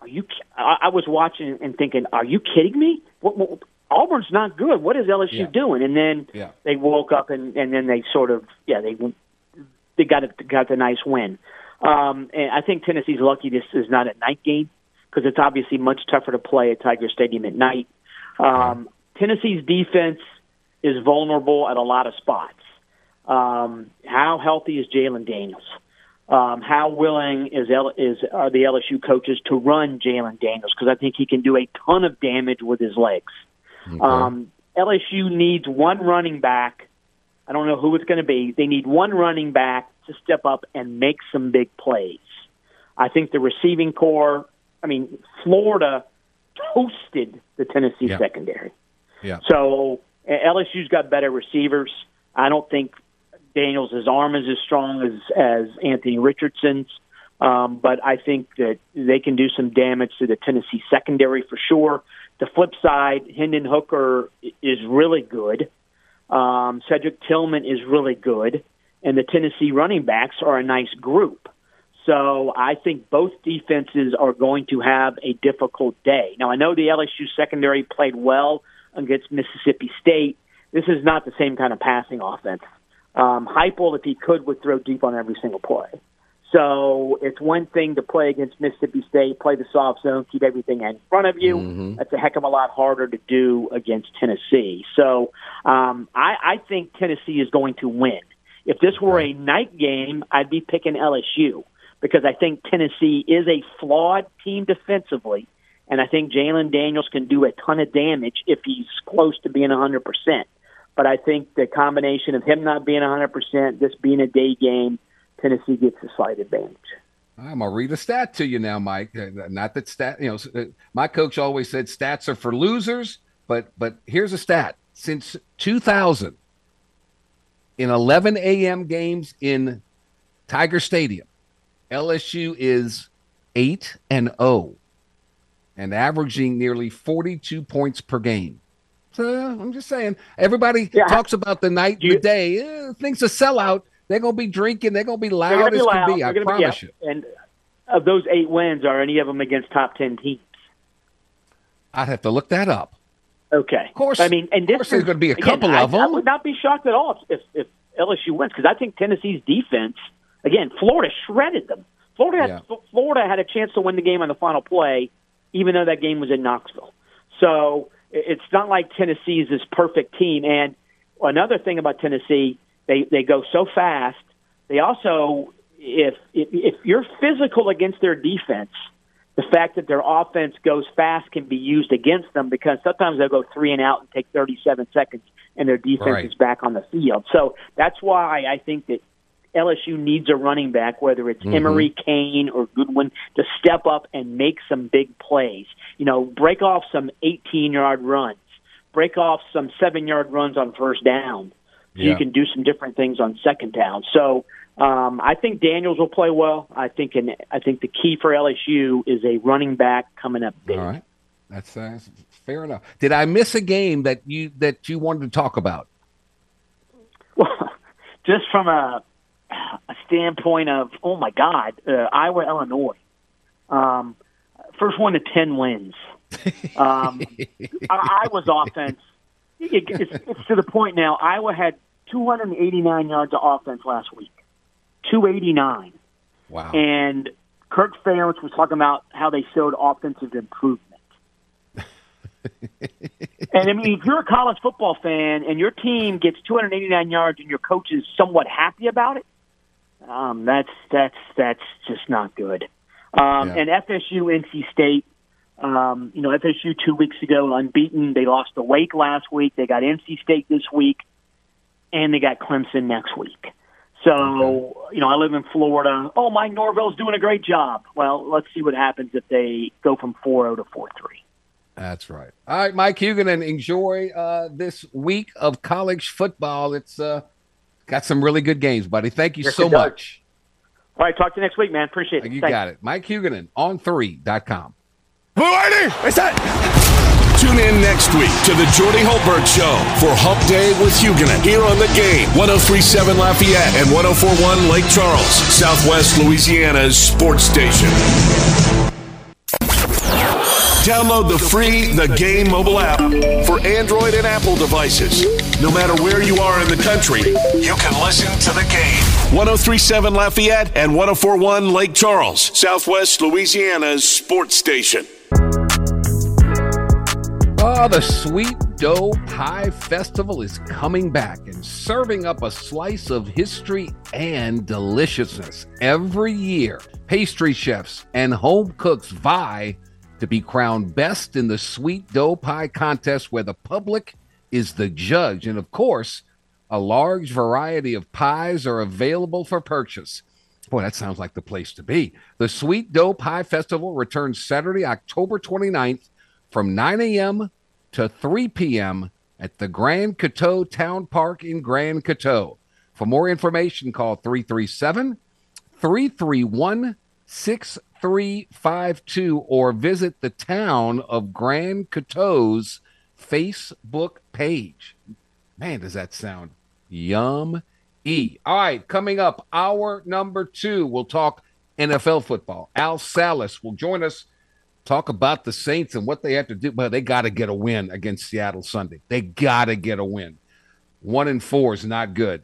Are you? I, I was watching and thinking, are you kidding me? What, what, Auburn's not good. What is LSU Yeah. doing? And then Yeah. they woke up and and then they sort of yeah they they got it got the nice win. Um, and I think Tennessee's lucky this is not a night game because it's obviously much tougher to play at Tiger Stadium at night. Um, Tennessee's defense is vulnerable at a lot of spots. Um, how healthy is Jalen Daniels? Um, how willing is L- is are the LSU coaches to run Jalen Daniels? Because I think he can do a ton of damage with his legs. Um, LSU needs one running back. I don't know who it's going to be. They need one running back to step up and make some big plays. I think the receiving core. I mean, Florida toasted the Tennessee Yeah. secondary. Yeah. So LSU's got better receivers. I don't think Daniels' arm is as strong as as Anthony Richardson's, um, but I think that they can do some damage to the Tennessee secondary for sure. The flip side, Hendon Hooker is really good. Um, Cedric Tillman is really good, and the Tennessee running backs are a nice group. So I think both defenses are going to have a difficult day. Now I know the LSU secondary played well against Mississippi State. This is not the same kind of passing offense. Um, Heupel, if he could, would throw deep on every single play. So it's one thing to play against Mississippi State, play the soft zone, keep everything in front of you. That's a heck of a lot harder to do against Tennessee. So um, I, I think Tennessee is going to win. If this were a night game, I'd be picking LSU because I think Tennessee is a flawed team defensively, and I think Jalen Daniels can do a ton of damage if he's close to being 100%. But I think the combination of him not being 100%, this being a day game, Tennessee gets a slight advantage. I'm gonna read a stat to you now, Mike. Uh, Not that stat, you know, uh, my coach always said stats are for losers, but but here's a stat: since 2000, in 11 a.m. games in Tiger Stadium, LSU is eight and zero, and averaging nearly 42 points per game. So I'm just saying, everybody Yeah. talks about the night, You- the day. Eh, things a sellout. they're gonna be drinking. They're gonna be loud be as loud. can be. I They're gonna promise be, you. And of those eight wins, are any of them against top ten teams? I'd have to look that up. Okay. Of course. I mean, and this is- going to be a again, couple I, of them. I would not be shocked at all if, if LSU wins because I think Tennessee's defense. Again, Florida shredded them. Florida had, Yeah. Florida had a chance to win the game on the final play, even though that game was in Knoxville. So it's not like Tennessee is this perfect team. And another thing about Tennessee, they they go so fast. They also, if if, if you're physical against their defense, the fact that their offense goes fast can be used against them because sometimes they'll go three and out and take 37 seconds and their defense Right. is back on the field. So that's why I think that LSU needs a running back, whether it's Emery, Cain, or Goodwin, to step up and make some big plays. You know, break off some 18 yard runs, break off some seven yard runs on first down. So Yeah. you can do some different things on second down. So um, I think Daniels will play well. I think and I think the key for LSU is a running back coming up big. All right, that's, uh, that's fair enough. Did I miss a game that you that you wanted to talk about? Well, just from a, a standpoint of, oh my God, uh, Iowa, Illinois. Um, first one to 10 wins. Um, Iowa's offense, it, it's, it's to the point now. Iowa had 289 yards of offense last week. 289. Wow. And Kirk Ferentz was talking about how they showed offensive improvement. and I mean, if you're a college football fan and your team gets 289 yards and your coach is somewhat happy about it, um, that's that's that's just not good. Um, Yeah. And FSU, NC State, um, you know, FSU two weeks ago unbeaten. They lost to Wake last week. They got NC State this week, and they got Clemson next week. So, you know, I live in Florida. Oh, Mike Norvell's doing a great job. Well, let's see what happens if they go from 4-0 to 4-3. That's right. All right, Mike Huguenin, enjoy uh, this week of college football. It's uh, got some really good games, buddy. Thank you Yes, so much. All right, talk to you next week, man. Appreciate it. You Thanks. got it. Mike Huguenin on 3.com. Tune in next week to the Jordy Hultberg Show for Hump Day with Huguenin here on the game 1037 Lafayette and 1041 Lake Charles, Southwest Louisiana's sports station. Download the free The Game mobile app for Android and Apple devices. No matter where you are in the country, you can listen to the game. 1037 Lafayette and 1041 Lake Charles, Southwest Louisiana's sports station. Oh, the Sweet Dough Pie Festival is coming back and serving up a slice of history and deliciousness. Every year, pastry chefs and home cooks vie to be crowned best in the Sweet Dough Pie contest, where the public is the judge. And of course, a large variety of pies are available for purchase. Boy, that sounds like the place to be. The Sweet Dough Pie Festival returns Saturday, October 29th from 9 a.m. to 3 p.m. at the Grand Coteau Town Park in Grand Coteau. For more information, call 337 331 6352 or visit the town of Grand Coteau's Facebook page. Man, does that sound yum E. All right, coming up, hour number two, we'll talk NFL football. Al Salas will join us, talk about the Saints and what they have to do. Well, they got to get a win against Seattle Sunday. They got to get a win. One and four is not good.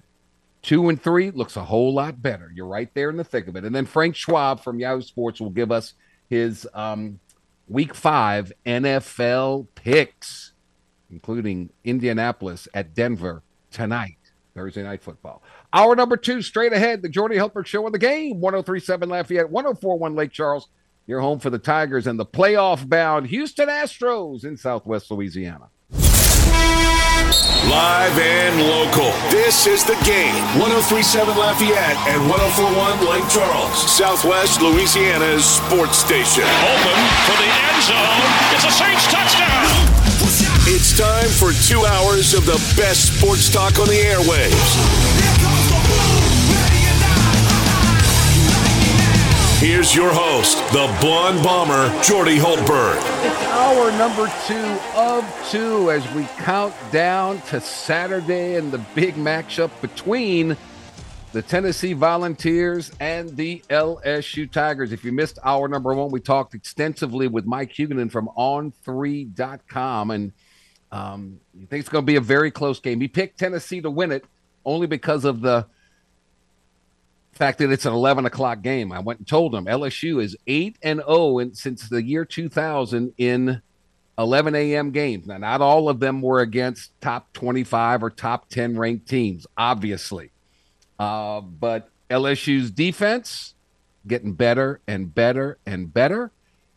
Two and three looks a whole lot better. You're right there in the thick of it. And then Frank Schwab from Yahoo Sports will give us his um, week five NFL picks, including Indianapolis at Denver tonight. Thursday night football. Hour number two, straight ahead. The Jordy Hultberg Show on the game. 1037 Lafayette, 1041 Lake Charles. Your home for the Tigers and the playoff bound Houston Astros in Southwest Louisiana. Live and local. This is the game. 1037 Lafayette and 1041 Lake Charles, Southwest Louisiana's sports station. Open for the end zone. It's a Saints touchdown. It's time for two hours of the best sports talk on the airwaves. Here's your host, the blonde bomber, Jordy Hultberg. It's hour number two of two as we count down to Saturday and the big matchup between the Tennessee Volunteers and the LSU Tigers. If you missed hour number one, we talked extensively with Mike Huguenin from On3.com, and um, he thinks it's going to be a very close game. He picked Tennessee to win it only because of the fact that it's an 11 o'clock game. I went and told them LSU is 8 and 0 since the year 2000 in 11 a.m. games. Now, not all of them were against top 25 or top 10 ranked teams, obviously. Uh, but LSU's defense getting better and better and better.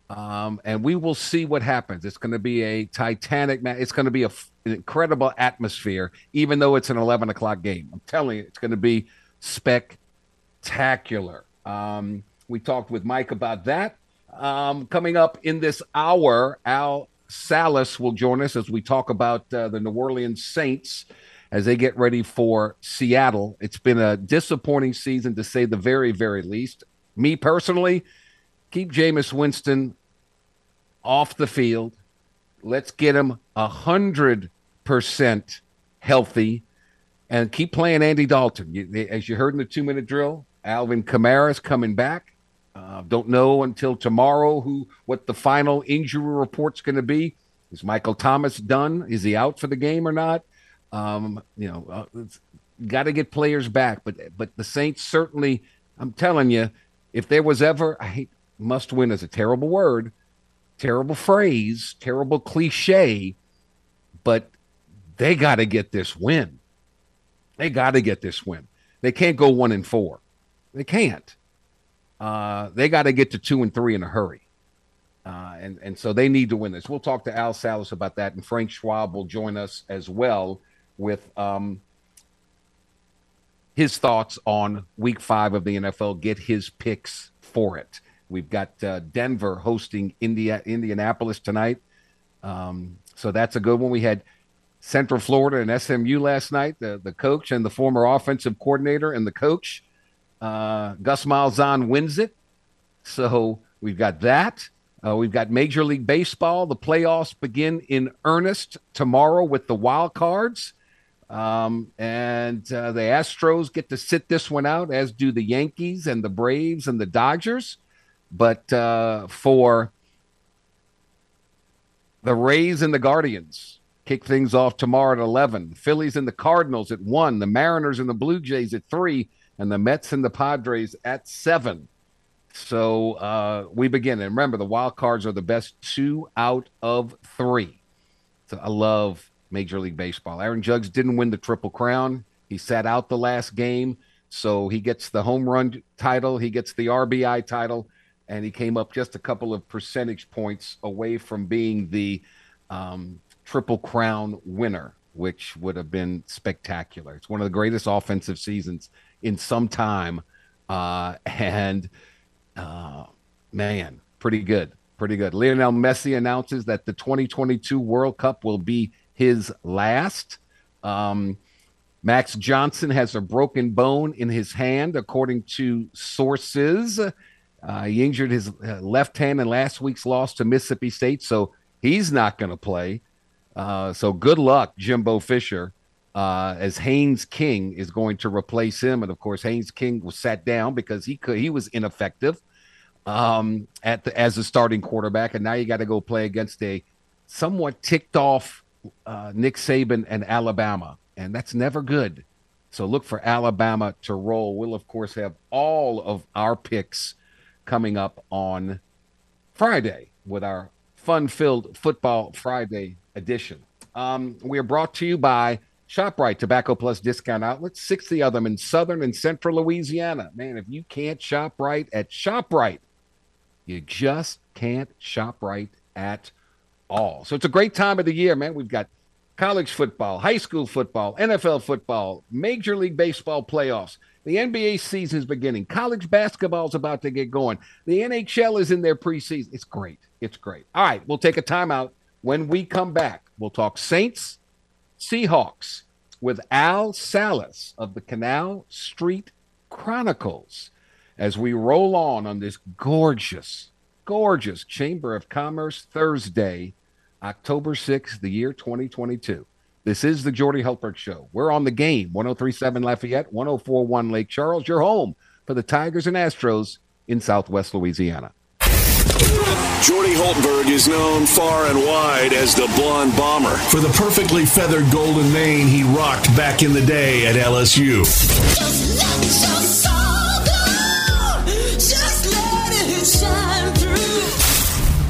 Um, and we will see what happens. It's going to be a titanic match. It's going to be an incredible atmosphere, even though it's an 11 o'clock game. I'm telling you, it's going to be spectacular. Um, we talked with Mike about that. Um, coming up in this hour, Al Salas will join us as we talk about uh, the New Orleans Saints as they get ready for Seattle. It's been a disappointing season to say the very, very least. Me personally, keep Jameis Winston off the field. Let's get him a hundred percent healthy, and keep playing Andy Dalton. As you heard in the two-minute drill, Alvin Kamara is coming back. Uh, don't know until tomorrow who what the final injury report's going to be. Is Michael Thomas done? Is he out for the game or not? Um, you know, uh, got to get players back, but but the Saints certainly. I'm telling you, if there was ever, I hate must win is a terrible word, terrible phrase, terrible cliche, but they got to get this win. They got to get this win. They can't go one and four. They can't. Uh, they got to get to two and three in a hurry. Uh, and, and so they need to win this. We'll talk to Al Salas about that, and Frank Schwab will join us as well with um, his thoughts on week five of the NFL, get his picks for it. We've got uh, Denver hosting India, Indianapolis tonight. Um, so that's a good one. We had Central Florida and SMU last night, the, the coach and the former offensive coordinator and the coach. Uh, Gus Malzahn wins it. So we've got that. Uh, we've got Major League Baseball. The playoffs begin in earnest tomorrow with the wild cards. Um, and uh, the Astros get to sit this one out, as do the Yankees and the Braves and the Dodgers. But uh, for the Rays and the Guardians, kick things off tomorrow at 11. The Phillies and the Cardinals at 1. The Mariners and the Blue Jays at 3. And the Mets and the Padres at 7. So uh, we begin. And remember, the wild cards are the best two out of three. So I love Major League Baseball. Aaron Judge didn't win the Triple Crown. He sat out the last game. So he gets the home run title, he gets the RBI title, and he came up just a couple of percentage points away from being the um, Triple Crown winner, which would have been spectacular. It's one of the greatest offensive seasons in some time. Uh, and uh, man, pretty good. Pretty good. Lionel Messi announces that the 2022 World Cup will be his last. Um, Max Johnson has a broken bone in his hand, according to sources. Uh, he injured his uh, left hand in last week's loss to Mississippi State, so he's not going to play. Uh, so good luck, Jimbo Fisher, uh, as Haynes King is going to replace him. And of course, Haynes King was sat down because he could he was ineffective um, at the, as a starting quarterback, and now you got to go play against a somewhat ticked off uh, Nick Saban and Alabama, and that's never good. So look for Alabama to roll. We'll, of course, have all of our picks coming up on Friday with our fun filled Football Friday edition. Um, we are brought to you by ShopRite Tobacco Plus Discount Outlets, 60 of them in southern and central Louisiana. Man, if you can't shop right at ShopRite, you just can't shop right at all. So it's a great time of the year, man. We've got college football, high school football, NFL football, Major League Baseball playoffs. The NBA season is beginning. College basketball is about to get going. The NHL is in their preseason. It's great. It's great. All right, we'll take a timeout. When we come back, we'll talk Saints, Seahawks with Al Salas of the Canal Street Chronicles as we roll on on this gorgeous, gorgeous Chamber of Commerce Thursday October 6th, the year 2022. This is the Jordy Hultberg Show. We're on the game 1037 Lafayette, 1041 Lake Charles, your home for the Tigers and Astros in Southwest Louisiana. Jordy Hultberg is known far and wide as the blonde bomber for the perfectly feathered golden mane he rocked back in the day at LSU.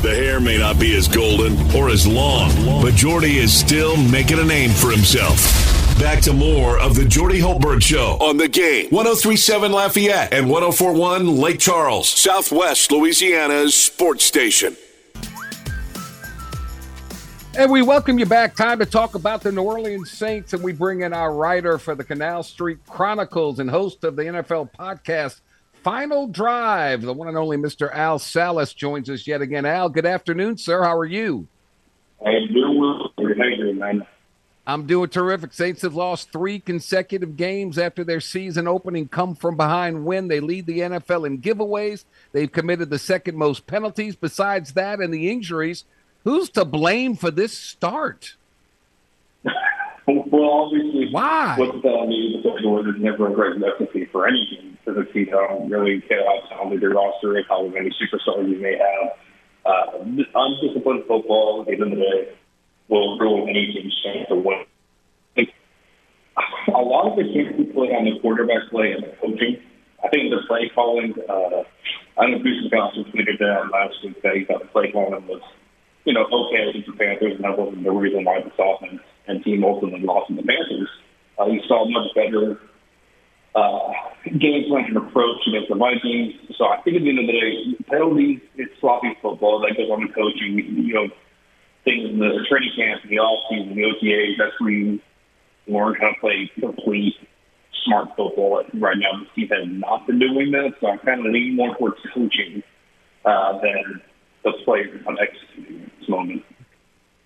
The hair may not be as golden or as long, but Jordy is still making a name for himself. Back to more of the Jordy Hultberg Show on the game. 1037 Lafayette and 1041 Lake Charles, Southwest Louisiana's sports station. And we welcome you back. Time to talk about the New Orleans Saints. And we bring in our writer for the Canal Street Chronicles and host of the NFL podcast, Final Drive. The one and only Mr. Al Salas joins us yet again. Al, good afternoon, sir. How are you? Hey, doing well. How you doing, man? I'm doing terrific. Saints have lost three consecutive games after their season opening come from behind win. They lead the NFL in giveaways. They've committed the second most penalties. Besides that and the injuries, who's to blame for this start? well, obviously, why? What's telling me the George is never a great recipe for anything because the team don't really care how talented your roster is, how many superstars you may have. Uh, undisciplined football, at the end of the day, will ruin any team's chance to win. Like, a lot of the games we play on the quarterback play and the coaching. I think the play calling. Uh, I know Goose Johnson tweeted that last week that he thought the play calling was, you know, okay against the Panthers, and that wasn't the reason why the offense and team ultimately lost to the Panthers. Uh, you saw much better uh, game plan and approach against the Vikings. So I think at the end of the day, penalties, it's sloppy football. That goes on the coaching. You know, things in the training camp, in the off season, the OTAs. That's where you learn how to play complete smart football. Right now, the team has not been doing that, so I kind of lean more towards coaching uh, than the players on executing at this moment.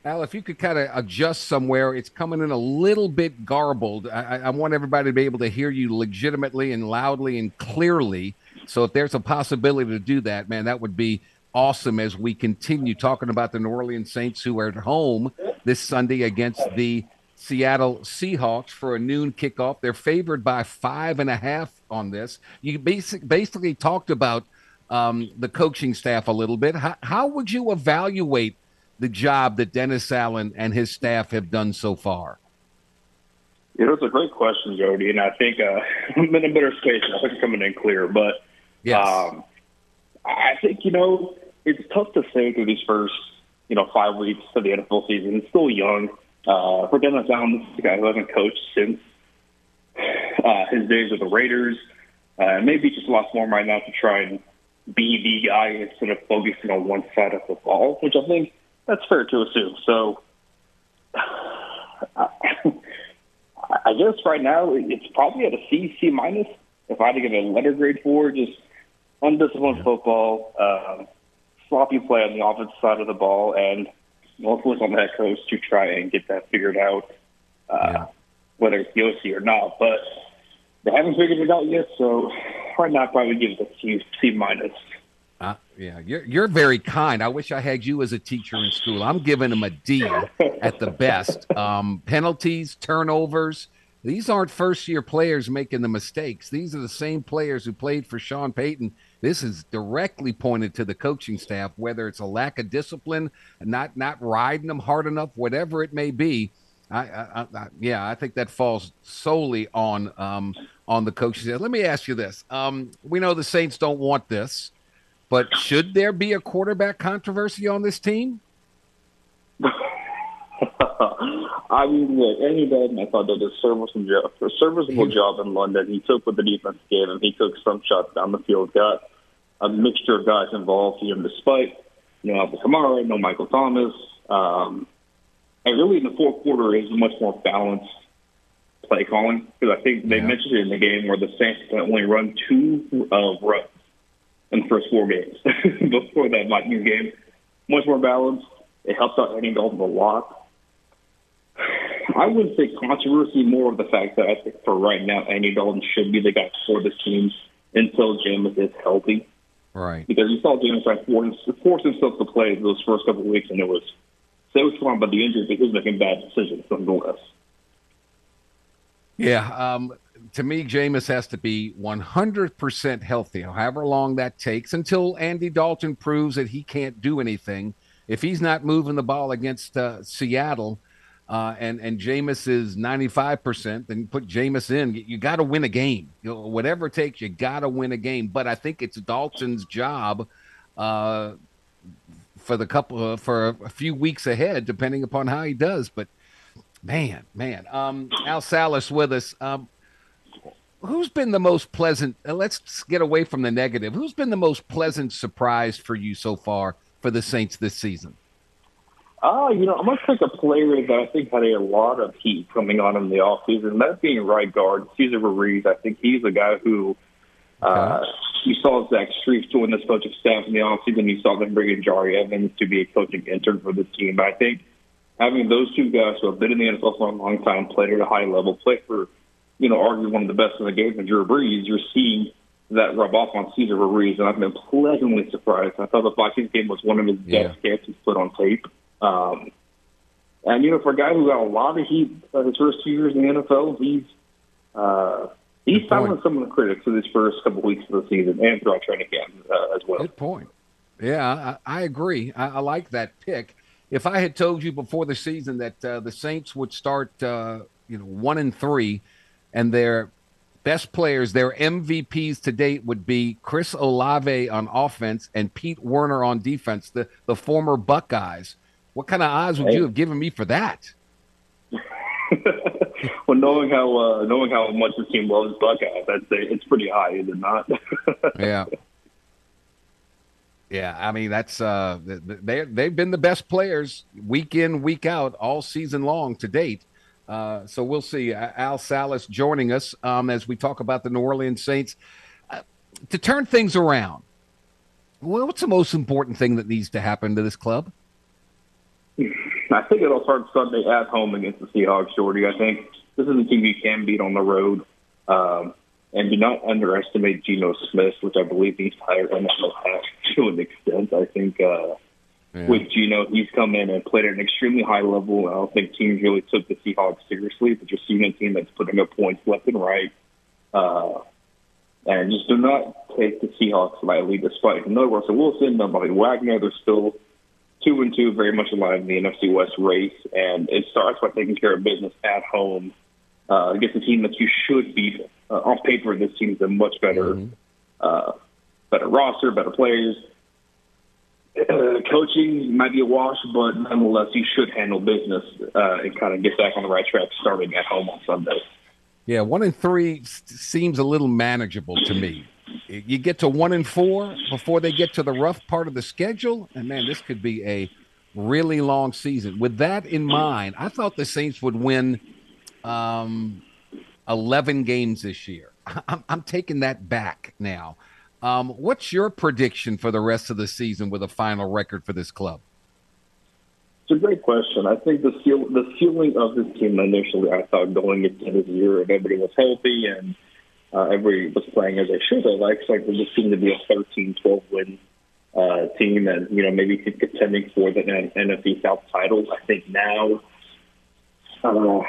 Al, if you could kind of adjust somewhere, it's coming in a little bit garbled. I, I, want everybody to be able to hear you legitimately and loudly and clearly. So if there's a possibility to do that, man, that would be awesome as we continue talking about the New Orleans Saints who are at home this Sunday against the Seattle Seahawks for a noon kickoff. They're favored by five and a half on this. You basic, basically talked about um, the coaching staff a little bit. How, how would you evaluate the job that Dennis Allen and his staff have done so far? Know, it's a great question, Jody, and I think uh, I'm in a better space. I think I'm coming in clear, but yes. um, I think you know it's tough to say through these first you know five weeks of the NFL season. It's still young. Uh, for Dennis Allen, this is a guy who hasn't coached since uh, his days with the Raiders. Uh, maybe just lots more right now to try and be the guy instead of focusing on one side of the ball, which I think that's fair to assume. So, I, I guess right now it's probably at a C, C minus. If I had to give a letter grade for just undisciplined yeah. football, um, sloppy play on the offensive side of the ball, and ultimately on the head coach to try and get that figured out, uh, yeah. whether it's OC or not. But they haven't figured it out yet, so right now I'd probably give it a C, C minus. Uh, yeah, you're you're very kind. I wish I had you as a teacher in school. I'm giving them a D at the best. Um, penalties, turnovers. These aren't first year players making the mistakes. These are the same players who played for Sean Payton. This is directly pointed to the coaching staff, whether it's a lack of discipline, not not riding them hard enough, whatever it may be. I, I, I yeah, I think that falls solely on um, on the coaches. Let me ask you this: um, We know the Saints don't want this. But should there be a quarterback controversy on this team? I mean, look, Andy Dalton, I thought did a serviceable job, a serviceable job in London. He took what the defense gave him. He took some shots down the field, got a mixture of guys involved him, despite you know Alvin Kamara, no Michael Thomas, um, and really in the fourth quarter is a much more balanced play calling because I think they yeah. mentioned it in the game where the Saints only run two uh, runs in the first four games before that Vikings game. Much more balanced. It helps out Andy Dalton a lot. I wouldn't say controversy more of the fact that I think for right now, Andy Dalton should be the guy for this team until Jameis is healthy. Right. Because you saw Jameis try to force himself to play those first couple of weeks, and it was so strong about the injury he was making bad decisions nonetheless. Yeah. Um, to me, Jameis has to be 100% healthy, however long that takes, until Andy Dalton proves that he can't do anything. If he's not moving the ball against uh, Seattle uh, and, and Jameis is 95%, then put Jameis in. You, you got to win a game. You know, whatever it takes, you got to win a game. But I think it's Dalton's job uh, for the couple uh, for a few weeks ahead, depending upon how he does. But man, man, um, Al Salas with us. Um, who's been the most pleasant? Uh, let's get away from the negative. Who's been the most pleasant surprise for you so far for the Saints this season? Uh, you know, I'm going to take a player that I think had a lot of heat coming on in the offseason, that being right guard, Cesar Ruiz. I think he's a guy who uh, you saw Zach Strief join this coaching staff in the offseason. You saw them bring in Jahri Evans to be a coaching intern for this team. But I think having those two guys who have been in the NFL for a long time, played at a high level, played for – you know, arguably one of the best in the game and Drew Brees, you're seeing that rub off on Cesar Ruiz, and I've been pleasantly surprised. I thought the Vikings game was one of his yeah. best games he's put on tape. Um, and you know, for a guy who got a lot of heat uh, his first two years in the NFL, he's uh, he's silenced some of the critics in his first couple of weeks of the season and throughout training camp uh, as well. Good point. Yeah, I, I agree. I, I, like that pick. If I had told you before the season that uh, the Saints would start, uh, you know, one and three and their best players, their MVPs to date would be Chris Olave on offense and Pete Werner on defense, the, the former Buckeyes. What kind of odds would you have given me for that? well, knowing how uh, knowing how much this team loves Buckeyes, I'd say it's pretty high, is it not? yeah. Yeah, I mean that's uh, they they've been the best players week in week out all season long to date. Uh, so we'll see. Al Salas joining us um, as we talk about the New Orleans Saints. Uh, to turn things around, well, what's the most important thing that needs to happen to this club? I think it'll start Sunday at home against the Seahawks, Jordy. I think this is a team you can beat on the road. Um, and do not underestimate Geno Smith, which I believe he's higher NFL has to an extent. I think uh, yeah. with Geno. He's come in and played at an extremely high level. I don't think teams really took the Seahawks seriously, but you're seeing a team that's putting up points left and right. Uh, and just do not take the Seahawks lightly, despite no Russell Wilson, no Bobby Wagner. They're still two and two, very much alive in the NFC West race. And it starts by taking care of business at home uh, against a team that you should beat. Uh, on paper, this team's a much better, mm-hmm. uh, better roster, better players uh, coaching might be a wash, but nonetheless, you should handle business uh, and kind of get back on the right track starting at home on Sunday. Yeah, one and three seems a little manageable to me. You get to one and four before they get to the rough part of the schedule, and man, this could be a really long season. With that in mind, I thought the Saints would win um, 11 games this year. I'm, I'm taking that back now. Um, what's your prediction for the rest of the season with a final record for this club? It's a great question. I think the seal, the ceiling of this team initially, I thought going into this year, if everybody was healthy and uh, everybody was playing as they should have, I expected this team to be a 13, 12 win uh, team and, you know, maybe contending for the NFC South title. I think now, uh,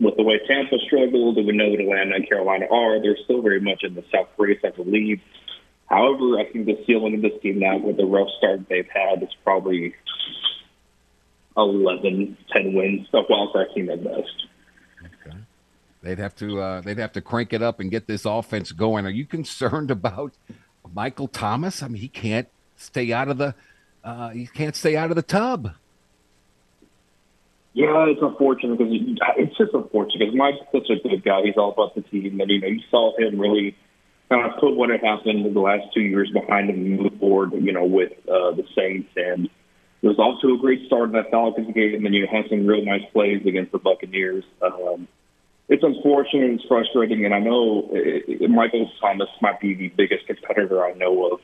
with the way Tampa struggled, and we know what Atlanta and Carolina are, they're still very much in the South race, I believe. However, I think the ceiling of this team now, with the rough start they've had, is probably 11, 10 wins, a wild card team at best. They'd have to uh, they'd have to crank it up and get this offense going. Are you concerned about Michael Thomas? I mean, he can't stay out of the uh, he can't stay out of the tub. Yeah, it's unfortunate because it's just unfortunate because Mike's such a good guy. He's all about the team, and you know you saw him really kind of put what had happened in the last two years behind him and move forward, you know, with uh, the Saints. And it was to a great start in that Falcons game, and you had some real nice plays against the Buccaneers. Um, it's unfortunate, it's frustrating, and I know it, it, Michael Thomas might be the biggest competitor I know of.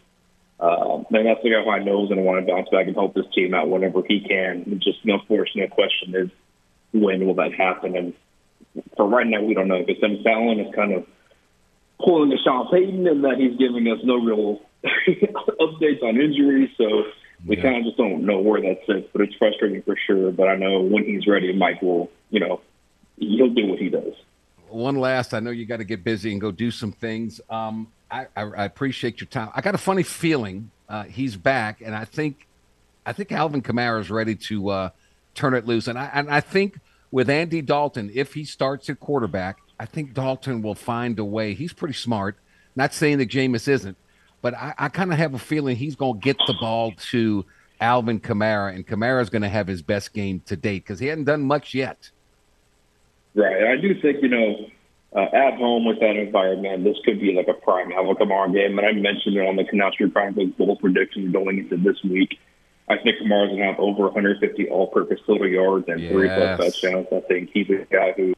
Um, and that's the guy who I know is going to want to bounce back and help this team out whenever he can. Just the unfortunate question is when will that happen? And for right now, we don't know because Tim Fallon is kind of pulling a Sean Payton and that he's giving us no real updates on injuries. So we yeah. kind of just don't know where that sits, but it's frustrating for sure. But I know when he's ready, Mike will, you know, he'll do what he does. one last. I know you got to get busy and go do some things. Um, I, I, I, appreciate your time. I got a funny feeling uh, he's back, and I think I think Alvin Kamara is ready to uh, turn it loose. And I and I think with Andy Dalton, if he starts at quarterback, I think Dalton will find a way. He's pretty smart. Not saying that Jameis isn't, but I, I kind of have a feeling he's going to get the ball to Alvin Kamara, and Kamara is going to have his best game to date because he hadn't done much yet. Right. I do think, you know, uh, at home with that environment, this could be like a prime Alvin Kamara game. And I mentioned it on the Canal Street Chronicles bowl predictions going into this week. I think Kamara's going to have over 150 all-purpose total yards and yes. three plus touchdowns. I think he's a guy who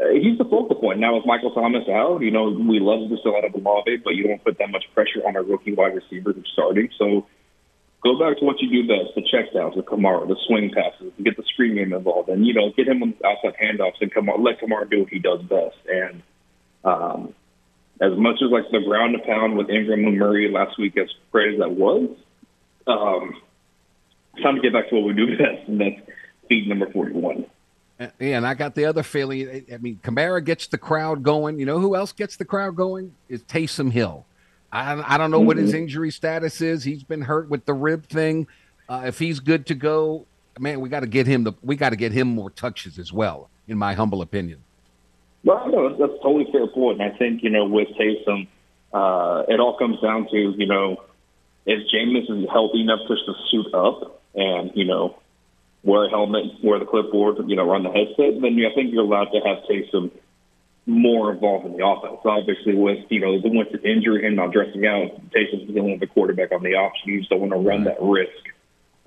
uh, he's the focal point. Now with Michael Thomas out, you know we love to sell out of Olave, but you don't put that much pressure on a rookie wide receiver who's starting. So go back to what you do best: the checkdowns, the Kamara, the swing passes, get the screen game involved, and you know get him on outside handoffs and Kamara, let Kamara do what he does best. And um, as much as like the ground to pound with Ingram and Murray last week, as great as that was, um, it's time to get back to what we do best, and that's feed number forty-one. Yeah, and I got the other feeling. I mean, Kamara gets the crowd going. You know who else gets the crowd going? Is Taysom Hill. I, I don't know mm-hmm. what his mm-hmm. injury status is. He's been hurt with the rib thing. Uh, if he's good to go, man, we got to get him the we got to get him more touches as well. In my humble opinion. Well, no, that's, that's totally fair point. And I think you know with Taysom, uh, it all comes down to you know if Jameis is healthy enough to suit up and you know wear a helmet, wear the clipboard, you know, run the headset, then I think you're allowed to have Taysom more involved in the offense. Obviously, with you know the Winston injury and not dressing out, Taysom's dealing with the quarterback on the option. You just don't want to run that risk.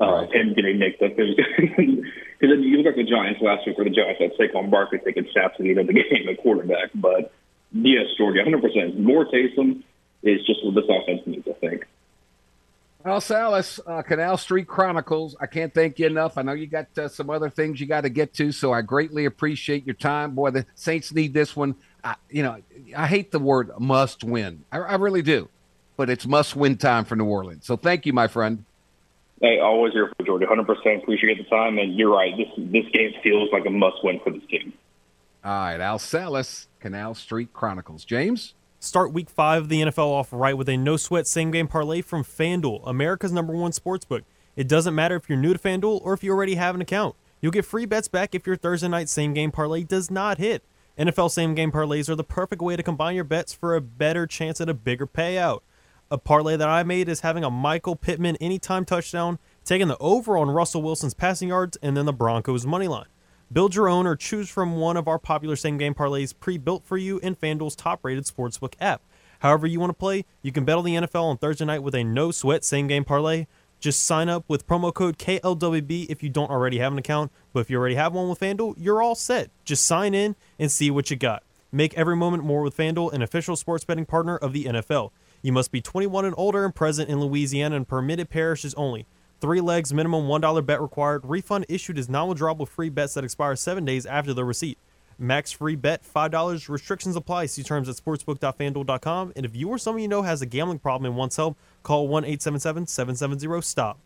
Uh, right. him getting nicked up because then you look at the Giants last week, where the Giants had Saquon Barkley taking snaps at the end of the game at quarterback. But yes, Jordy, 100 percent more Taysom is just what this offense needs. I think. Well, Salas, uh, Canal Street Chronicles, I can't thank you enough. I know you got uh, some other things you got to get to, so I greatly appreciate your time. Boy, the Saints need this one. I, you know, I hate the word must win. I, I really do, but it's must win time for New Orleans. So thank you, my friend. Hey, always here for Georgia. 100% appreciate the time. And you're right. This, this game feels like a must win for this team. All right. Al Salas, Canal Street Chronicles. James? Start week five of the NFL off right with a no sweat same game parlay from FanDuel, America's number one sportsbook. It doesn't matter if you're new to FanDuel or if you already have an account. You'll get free bets back if your Thursday night same game parlay does not hit. NFL same game parlays are the perfect way to combine your bets for a better chance at a bigger payout. A parlay that I made is having a Michael Pittman anytime touchdown, taking the over on Russell Wilson's passing yards, and then the Broncos money line. Build your own or choose from one of our popular same game parlays pre built for you in FanDuel's top rated sportsbook app. However, you want to play, you can bet on the NFL on Thursday night with a no sweat same game parlay. Just sign up with promo code KLWB if you don't already have an account. But if you already have one with FanDuel, you're all set. Just sign in and see what you got. Make every moment more with FanDuel, an official sports betting partner of the NFL. You must be 21 and older and present in Louisiana and permitted parishes only. Three legs, minimum $1 bet required. Refund issued is non withdrawable free bets that expire seven days after the receipt. Max free bet $5. Restrictions apply. See terms at sportsbook.fanduel.com. And if you or someone you know has a gambling problem and wants help, call 1 877 770 STOP.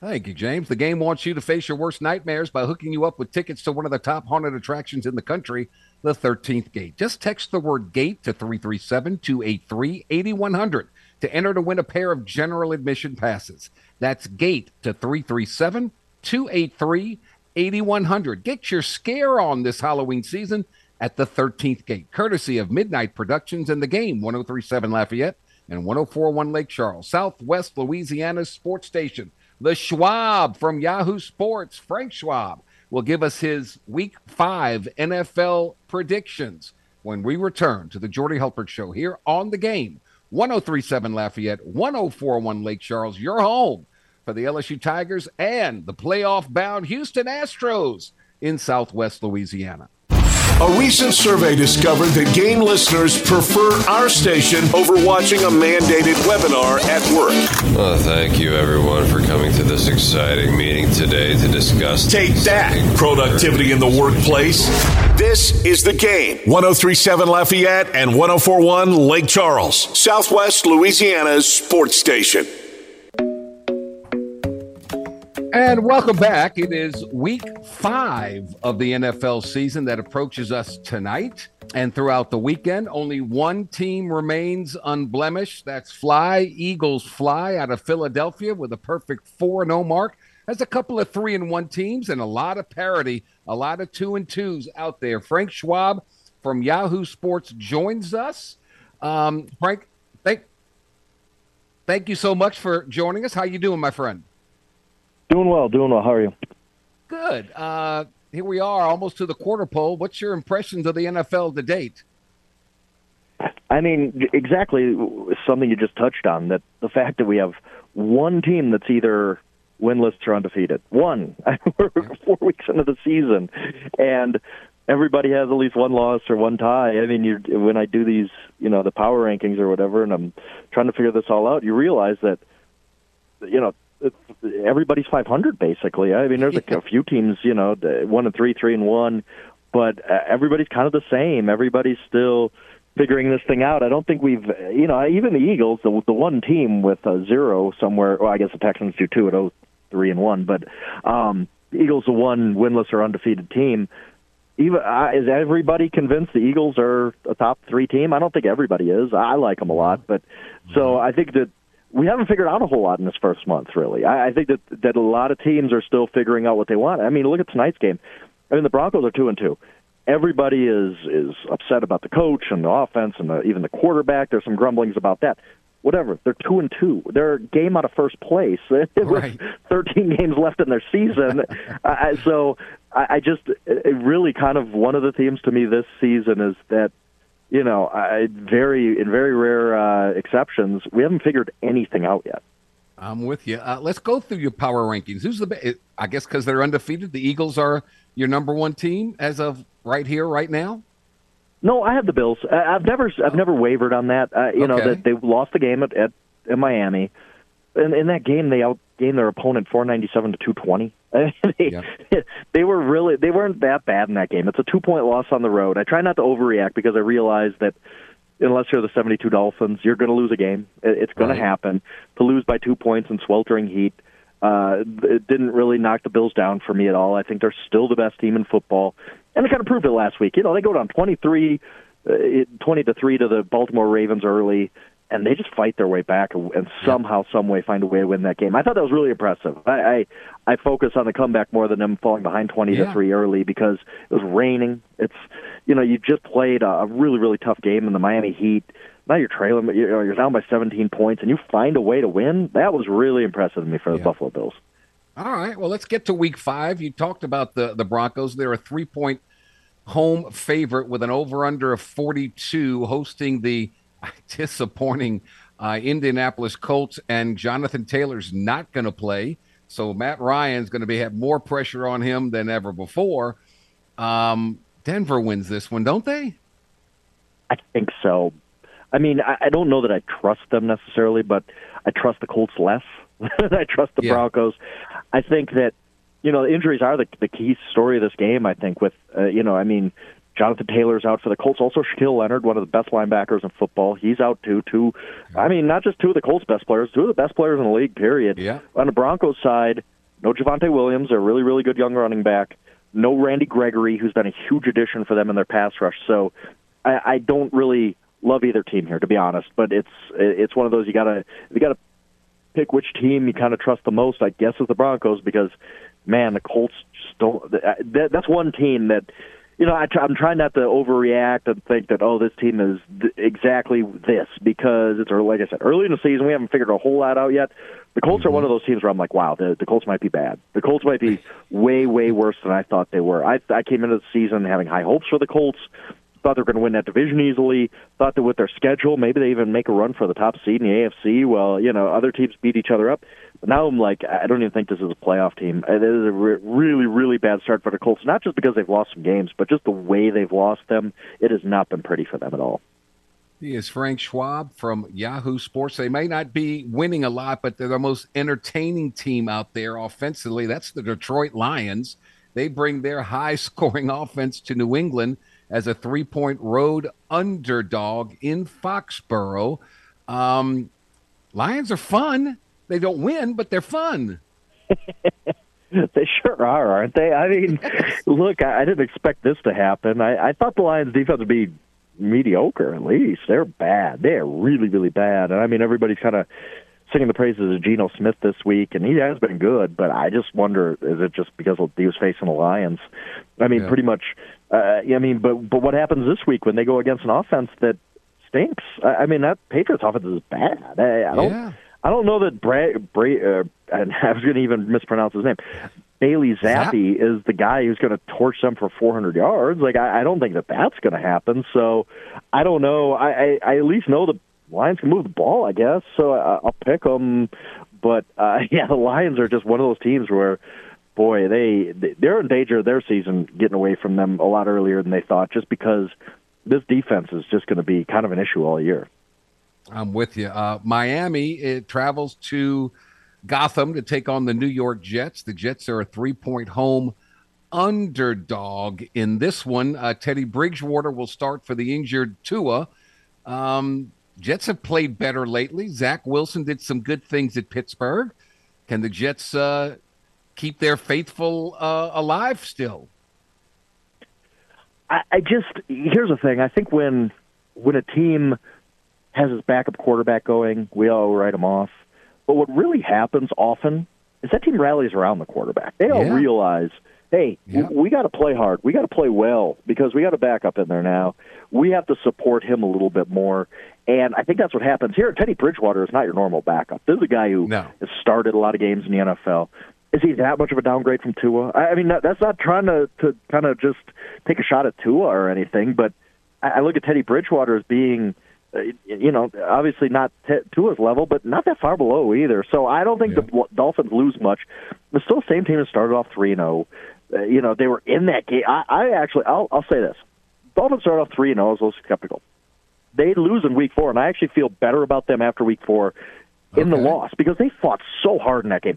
Thank you, James. The game wants you to face your worst nightmares by hooking you up with tickets to one of the top haunted attractions in the country, the 13th Gate. Just text the word GATE to 337 283 8100 to enter to win a pair of general admission passes. That's GATE to 337 283 8100. Get your scare on this Halloween season at the 13th Gate, courtesy of Midnight Productions and the game 1037 Lafayette and 1041 Lake Charles, Southwest Louisiana's sports station. The Schwab from Yahoo Sports, Frank Schwab, will give us his week five NFL predictions when we return to the Jordy Hultberg Show here on the game 1037 Lafayette, 1041 Lake Charles, your home for the LSU Tigers and the playoff bound Houston Astros in Southwest Louisiana. A recent survey discovered that game listeners prefer our station over watching a mandated webinar at work. Well, thank you, everyone, for coming to this exciting meeting today to discuss. Take that, productivity in the workplace. This is the game 1037 Lafayette and 1041 Lake Charles, Southwest Louisiana's sports station. And welcome back. It is week five of the NFL season that approaches us tonight. And throughout the weekend, only one team remains unblemished. That's Fly Eagles Fly out of Philadelphia with a perfect 4 0 mark. There's a couple of 3 and 1 teams and a lot of parity, a lot of 2 and 2s out there. Frank Schwab from Yahoo Sports joins us. Um, Frank, thank, thank you so much for joining us. How you doing, my friend? Doing well, doing well. How are you? Good. Uh, here we are, almost to the quarter pole. What's your impressions of the NFL to date? I mean, exactly something you just touched on. That the fact that we have one team that's either winless or undefeated. One. We're four weeks into the season, and everybody has at least one loss or one tie. I mean, you when I do these, you know, the power rankings or whatever, and I'm trying to figure this all out, you realize that, you know, everybody's 500 basically. I mean, there's a, a few teams, you know, one and three, three and one, but uh, everybody's kind of the same. Everybody's still figuring this thing out. I don't think we've, you know, even the Eagles, the the one team with a zero somewhere. Well, I guess the Texans do too at oh three and one, but um, Eagles, the one winless or undefeated team. Even uh, is everybody convinced the Eagles are a top three team? I don't think everybody is. I like them a lot, but so I think that we haven't figured out a whole lot in this first month, really. I, I think that that a lot of teams are still figuring out what they want. I mean, look at tonight's game. I mean, the Broncos are two and two. Everybody is is upset about the coach and the offense and the, even the quarterback. There's some grumblings about that. Whatever. They're two and two. They're a game out of first place. Right. 13 games left in their season. uh, so I, I just it really kind of one of the themes to me this season is that you know, I, very in very rare uh, exceptions, we haven't figured anything out yet. I'm with you. Uh, let's go through your power rankings. Who's the? I guess because they're undefeated, the Eagles are your number one team as of right here, right now. No, I have the Bills. I've never, I've never wavered on that. Uh, you Okay. know that they lost the game at, at in Miami, and in that game they outgained their opponent 497 to 220. they, they were really they weren't that bad in that game. It's a two point loss on the road. I try not to overreact because I realize that unless you're the 72 Dolphins, you're going to lose a game. It's going Right. to happen. To lose by two points in sweltering heat, uh, it didn't really knock the Bills down for me at all. I think they're still the best team in football, and they kind of proved it last week. You know, they go down 23, uh, 20 to three to the Baltimore Ravens early. And they just fight their way back and somehow, some way, find a way to win that game. I thought that was really impressive. I, I I focus on the comeback more than them falling behind twenty Yeah. to three early because it was raining. It's you know you just played a, really really tough game in the Miami Heat. Now you're trailing, but you know, you're down by 17 points, and you find a way to win. That was really impressive to me for the Yeah. Buffalo Bills. All right. Well, let's get to week five. You talked about the, the Broncos. They're a three point home favorite with an over under of 42, hosting the disappointing uh, Indianapolis Colts. And Jonathan Taylor's not going to play. So Matt Ryan's going to be have more pressure on him than ever before. Um, Denver wins this one, don't they? I think so. I mean, I, I don't know that I trust them necessarily, but I trust the Colts less than I trust the Yeah. Broncos. I think that you know injuries are the the key story of this game. I think with uh, you know, I mean, Jonathan Taylor's out for the Colts. Also, Shaquille Leonard, one of the best linebackers in football, he's out too. Two, I mean, not just two of the Colts' best players, two of the best players in the league. Period. Yeah. On the Broncos side, no Javonte Williams, a really really good young running back. No Randy Gregory, who's been a huge addition for them in their pass rush. So I, I don't really love either team here, to be honest. But it's it's one of those you gotta you gotta pick which team you kind of trust the most. I guess is the Broncos because man, the Colts just don't. That, that's one team that you know I try, I'm trying not to overreact and think that oh this team is th- exactly this because it's early, like I said early in the season we haven't figured a whole lot out yet. The Colts are mm-hmm. one of those teams where I'm like, wow, the, the Colts might be bad. The Colts might be way, way worse than I thought they were. I, I came into the season having high hopes for the Colts. Thought they were going to win that division easily. Thought that with their schedule, maybe they even make a run for the top seed in the AFC. Well, you know, other teams beat each other up. But now I'm like, I don't even think this is a playoff team. It is a re- really, really bad start for the Colts. Not just because they've lost some games, but just the way they've lost them. It has not been pretty for them at all. He is Frank Schwab from Yahoo Sports. They may not be winning a lot, but they're the most entertaining team out there offensively. That's the Detroit Lions. They bring their high scoring offense to New England as a three point road underdog in Foxborough. Um, Lions are fun. They don't win, but they're fun. they sure are, aren't they? I mean, look, I, I didn't expect this to happen. I, I thought the Lions' defense would be mediocre at least. They're bad. They are really, really bad. And I mean, everybody's kind of singing the praises of Geno Smith this week, and he has been good. But I just wonder, is it just because he was facing the Lions? I mean, yeah. pretty much. Uh, I mean, but but what happens this week when they go against an offense that stinks? I, I mean, that Patriots offense is bad. I, I don't. Yeah. I don't know that Bra- Bra- uh, and I was going to even mispronounce his name. Bailey Zappi Zap? is the guy who's going to torch them for 400 yards. Like I, I don't think that that's going to happen. So I don't know. I, I, I at least know the Lions can move the ball. I guess so. I, I'll pick them. But uh, yeah, the Lions are just one of those teams where, boy, they they're in danger of their season getting away from them a lot earlier than they thought, just because this defense is just going to be kind of an issue all year. I'm with you. Uh, Miami it travels to Gotham to take on the New York Jets. The Jets are a three point home underdog in this one. Uh, Teddy Bridgewater will start for the injured Tua. Um, Jets have played better lately. Zach Wilson did some good things at Pittsburgh. Can the Jets uh, keep their faithful uh, alive still? I, I just here's the thing. I think when when a team has his backup quarterback going, we all write him off. But what really happens often is that team rallies around the quarterback. They all yeah. realize, hey, yeah. we got to play hard. We got to play well because we got a backup in there now. We have to support him a little bit more. And I think that's what happens here. Teddy Bridgewater is not your normal backup. This is a guy who no. has started a lot of games in the NFL. Is he that much of a downgrade from Tua? I mean, that's not trying to to kind of just take a shot at Tua or anything, but I look at Teddy Bridgewater as being – you know, obviously not t- to his level, but not that far below either. So I don't think yeah. the Dolphins lose much. They're still the same team that started off three and zero. Oh. Uh, you know, they were in that game. I, I actually, I'll, I'll say this: Dolphins started off three and zero. Oh, I was a little skeptical. They lose in week four, and I actually feel better about them after week four in okay. the loss because they fought so hard in that game.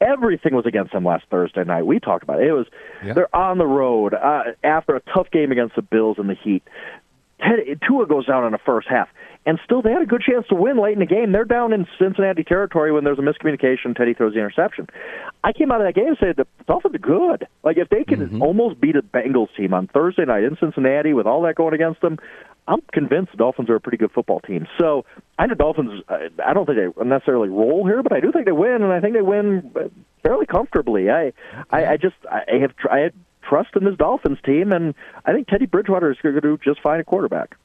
Everything was against them last Thursday night. We talked about it. It was yeah. they're on the road uh, after a tough game against the Bills and the heat. Tua goes down in the first half, and still they had a good chance to win late in the game. They're down in Cincinnati territory when there's a miscommunication. Teddy throws the interception. I came out of that game and said the Dolphins are good. Like if they can mm-hmm. almost beat a Bengals team on Thursday night in Cincinnati with all that going against them, I'm convinced the Dolphins are a pretty good football team. So I know Dolphins. I don't think they necessarily roll here, but I do think they win, and I think they win fairly comfortably. I, I, I just I have I had trust in this Dolphins team, and I think Teddy Bridgewater is going to do just fine at quarterback.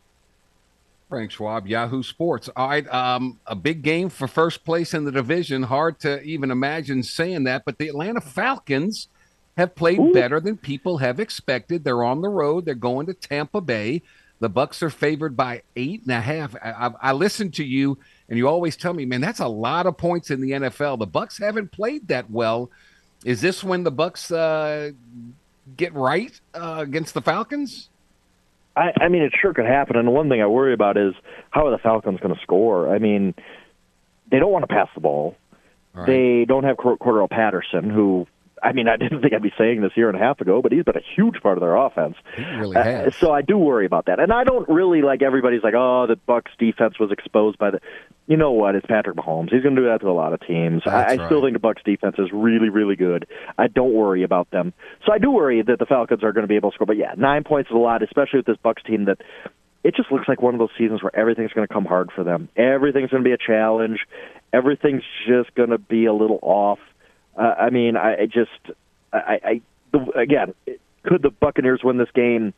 Frank Schwab, Yahoo Sports. All right, um, a big game for first place in the division. Hard to even imagine saying that, but the Atlanta Falcons have played Ooh. better than people have expected. They're on the road. They're going to Tampa Bay. The Bucks are favored by eight and a half. I, I, I listen to you, and you always tell me, man, that's a lot of points in the NFL. The Bucks haven't played that well. Is this when the Bucks uh, get right uh, against the Falcons? I, I mean, it sure could happen. And the one thing I worry about is how are the Falcons going to score? I mean, they don't want to pass the ball. Right. They don't have Cordarrelle Patterson, who I mean, I didn't think I'd be saying this year and a half ago, but he's been a huge part of their offense. He really uh, has. Uh, so I do worry about that, and I don't really like everybody's like, oh, the Bucks defense was exposed by the. You know what? It's Patrick Mahomes. He's going to do that to a lot of teams. I, I right. still think the Bucks defense is really, really good. I don't worry about them. So I do worry that the Falcons are going to be able to score. But yeah, nine points is a lot, especially with this Bucks team that it just looks like one of those seasons where everything's going to come hard for them. Everything's going to be a challenge. Everything's just going to be a little off. Uh, I mean, I, I just I, I the, again, could the Buccaneers win this game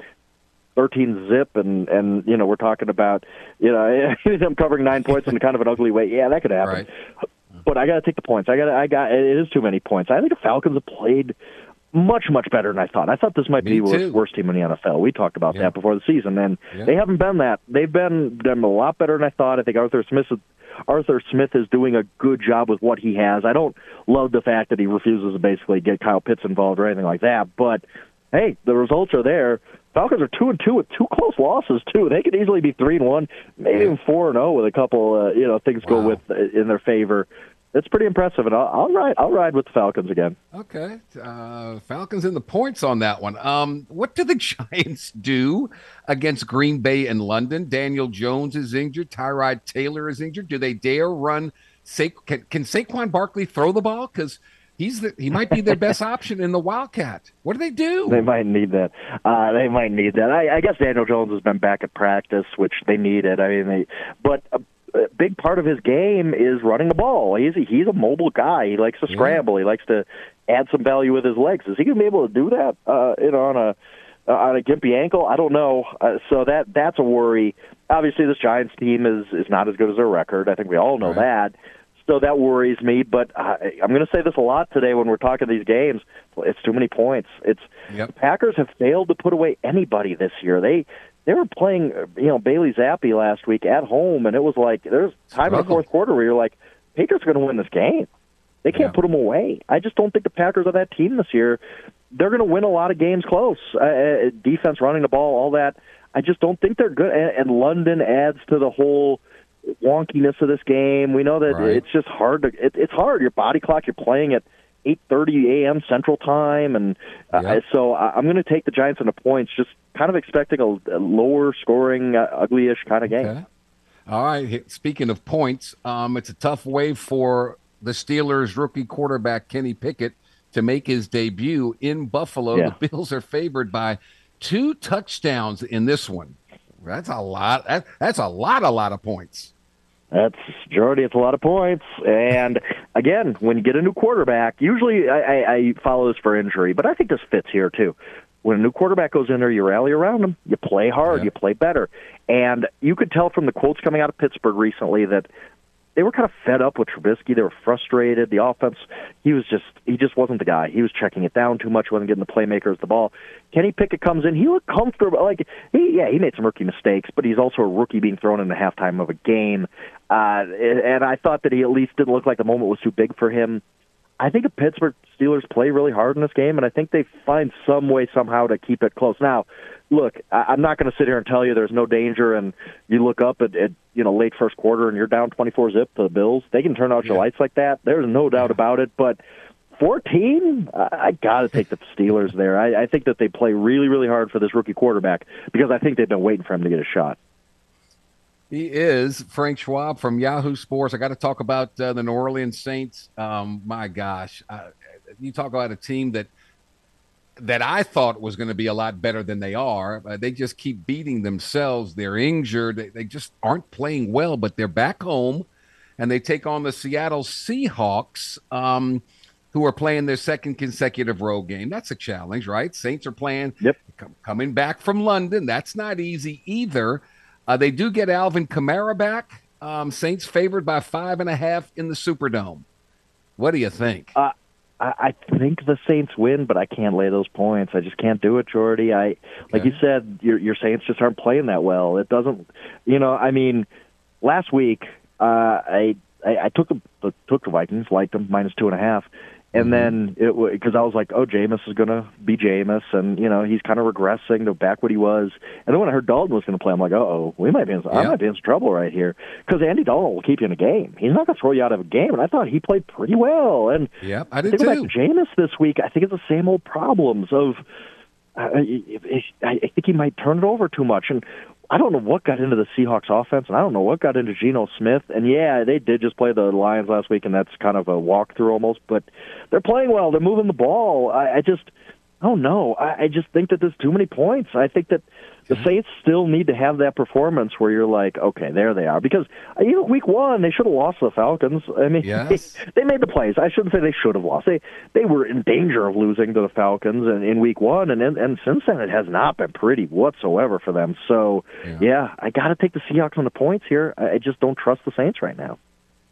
13 zip and and you know we're talking about you know them covering nine points in kind of an ugly way? Yeah that could happen. Right. but i got to take the points. I got i got it is too many points. I think the falcons have played much much better than i thought. I thought this might Me be the worst team in the nfl we talked about yeah. that before the season and yeah. they haven't been that. They've been done a lot better than i thought. I think arthur smith Arthur Smith is doing a good job with what he has. I don't love the fact that he refuses to basically get Kyle Pitts involved or anything like that, but hey, the results are there. Falcons are two and two with two close losses too. They could easily be three and one, maybe even four and zero oh with a couple, uh, you know, things wow. go with uh, in their favor it's pretty impressive, and I'll, I'll, ride. I'll ride with the Falcons again. Okay, uh, Falcons in the points on that one. Um, what do the Giants do against Green Bay and London? Daniel Jones is injured. Tyrod Taylor is injured. Do they dare run? Sa- can, can Saquon Barkley throw the ball? Because He's the he might be their best option in the Wildcat. What do they do? They might need that. Uh, they might need that. I, I guess Daniel Jones has been back at practice, which they needed. I mean, they, but a, a big part of his game is running the ball. He's a, he's a mobile guy. He likes to scramble. Yeah. He likes to add some value with his legs. Is he going to be able to do that? Uh, you know, on a uh, on a gimpy ankle, I don't know. Uh, so that that's a worry. Obviously, this Giants team is is not as good as their record. I think we all know right. that so that worries me. But I, I'm going to say this a lot today when we're talking these games. It's too many points. It's yep. Packers have failed to put away anybody this year. They they were playing, you know, Bailey Zappe last week at home, and it was like there's time in the fourth quarter where you're like, Patriots are going to win this game. They can't yeah. put them away. I just don't think the Packers are that team this year. They're going to win a lot of games close. Uh, uh, defense, running the ball, all that. I just don't think they're good. And, and London adds to the whole wonkiness of this game. We know that right. it's just hard to. It, it's hard. Your body clock. You're playing at 8:30 a.m. Central Time, and uh, yep. so I'm going to take the Giants in the points. Just kind of expecting a, a lower scoring, uh, ugly-ish kind of game. Okay. All right. Speaking of points, um, it's a tough way for the Steelers' rookie quarterback Kenny Pickett to make his debut in Buffalo. Yeah. The Bills are favored by two touchdowns in this one. That's a lot. That, that's a lot, a lot of points. That's Jordy. It's a lot of points. And again, when you get a new quarterback, usually I, I, I follow this for injury, but I think this fits here too. When a new quarterback goes in there, you rally around him, you play hard, yeah. you play better. And you could tell from the quotes coming out of Pittsburgh recently that they were kind of fed up with Trubisky. They were frustrated. The offense, he was just he just wasn't the guy. He was checking it down too much, wasn't getting the playmakers the ball. Kenny Pickett comes in, he looked comfortable. Like he, yeah, he made some rookie mistakes, but he's also a rookie being thrown in the halftime of a game. Uh, and I thought that he at least didn't look like the moment was too big for him. I think the Pittsburgh Steelers play really hard in this game, and I think they find some way somehow to keep it close. Now, look, I'm not going to sit here and tell you there's no danger, and you look up at, at you know late first quarter and you're down 24 zip to the Bills. They can turn out your lights like that. There's no doubt about it. But 14, I got to take the Steelers there. I, I think that they play really, really hard for this rookie quarterback because I think they've been waiting for him to get a shot. He is Frank Schwab from Yahoo Sports. I got to talk about uh, the New Orleans Saints. Um, my gosh, uh, you talk about a team that that I thought was going to be a lot better than they are. Uh, they just keep beating themselves. They're injured. They, they, just aren't playing well. But they're back home, and they take on the Seattle Seahawks, um, who are playing their second consecutive road game. That's a challenge, right? Saints are playing. Yep. coming back from London. That's not easy either. Uh, they do get Alvin Kamara back. Um, Saints favored by five and a half in the Superdome. What do you think? Uh, I, I think the Saints win, but I can't lay those points. I just can't do it, Jordy. I like you said, your your Saints just aren't playing that well. It doesn't, you know. I mean, last week uh, I, I I took the took the Vikings, liked them minus two and a half, and mm-hmm. then it was because I was like, oh, Jameis is going to be Jameis, and you know he's kind of regressing to back what he was. And then when I heard Dalton was going to play, I'm like, Uh oh, we might be in, yeah. I might be in some trouble right here because Andy Dalton will keep you in a game. He's not going to throw you out of a game, and I thought he played pretty well. And yeah, I did too. Back to Jameis this week, I think it's the same old problems of. Uh, I think he might turn it over too much. And I don't know what got into the Seahawks offense, and I don't know what got into Geno Smith. And yeah, they did just play the Lions last week, and that's kind of a walkthrough almost. But they're playing well. They're moving the ball. I, I just, I don't know. I, I just think that there's too many points. I think that the Saints still need to have that performance where you're like, okay, there they are. Because uh, you know, week one they should have lost the Falcons. I mean, yes. they, they made the plays. I shouldn't say they should have lost. They they were in danger of losing to the Falcons in, in week one, and, and and since then it has not been pretty whatsoever for them. So yeah, yeah I got to take the Seahawks on the points here. I just don't trust the Saints right now.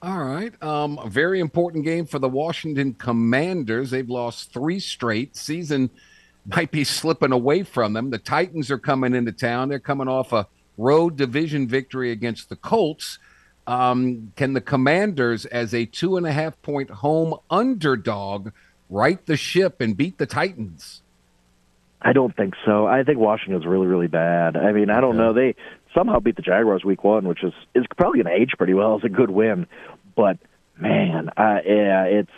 All right. Um, a very important game for the Washington Commanders. They've lost three straight. Season might be slipping away from them. The Titans are coming into town. They're coming off a road division victory against the Colts. Um, can the Commanders, as a two and a half point home underdog, right the ship and beat the Titans? I don't think so. I think Washington's really, really bad. I mean, I don't know. They somehow beat the Jaguars week one, which is is probably going to age pretty well as a good win. But man, uh, yeah, it's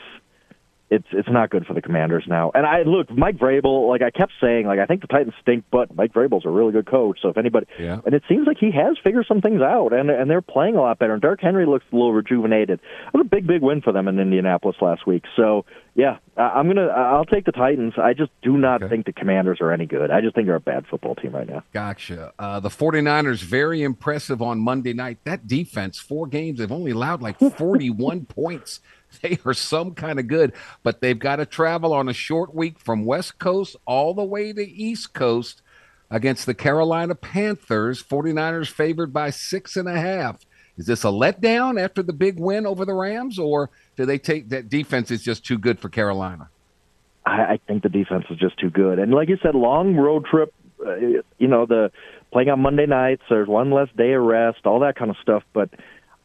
it's it's not good for the Commanders now. And I look, Mike Vrabel, like I kept saying, like I think the Titans stink, but Mike Vrabel's a really good coach. So if anybody, yeah. and it seems like he has figured some things out, and and they're playing a lot better. And Derrick Henry looks a little rejuvenated. It was a big big win for them in Indianapolis last week. So yeah, I'm gonna I'll take the Titans. I just do not okay. think the Commanders are any good. I just think they're a bad football team right now. Gotcha. Uh, the 49ers very impressive on Monday night. That defense, four games, they've only allowed like 41 points. they are some kind of good, but they've got to travel on a short week from West Coast all the way to East Coast against the Carolina Panthers. 49ers favored by six and a half. Is this a letdown after the big win over the Rams, or do they take that defense is just too good for Carolina? I, think the defense is just too good. And like you said, long road trip, uh, you know, the playing on Monday nights, there's one less day of rest, all that kind of stuff. But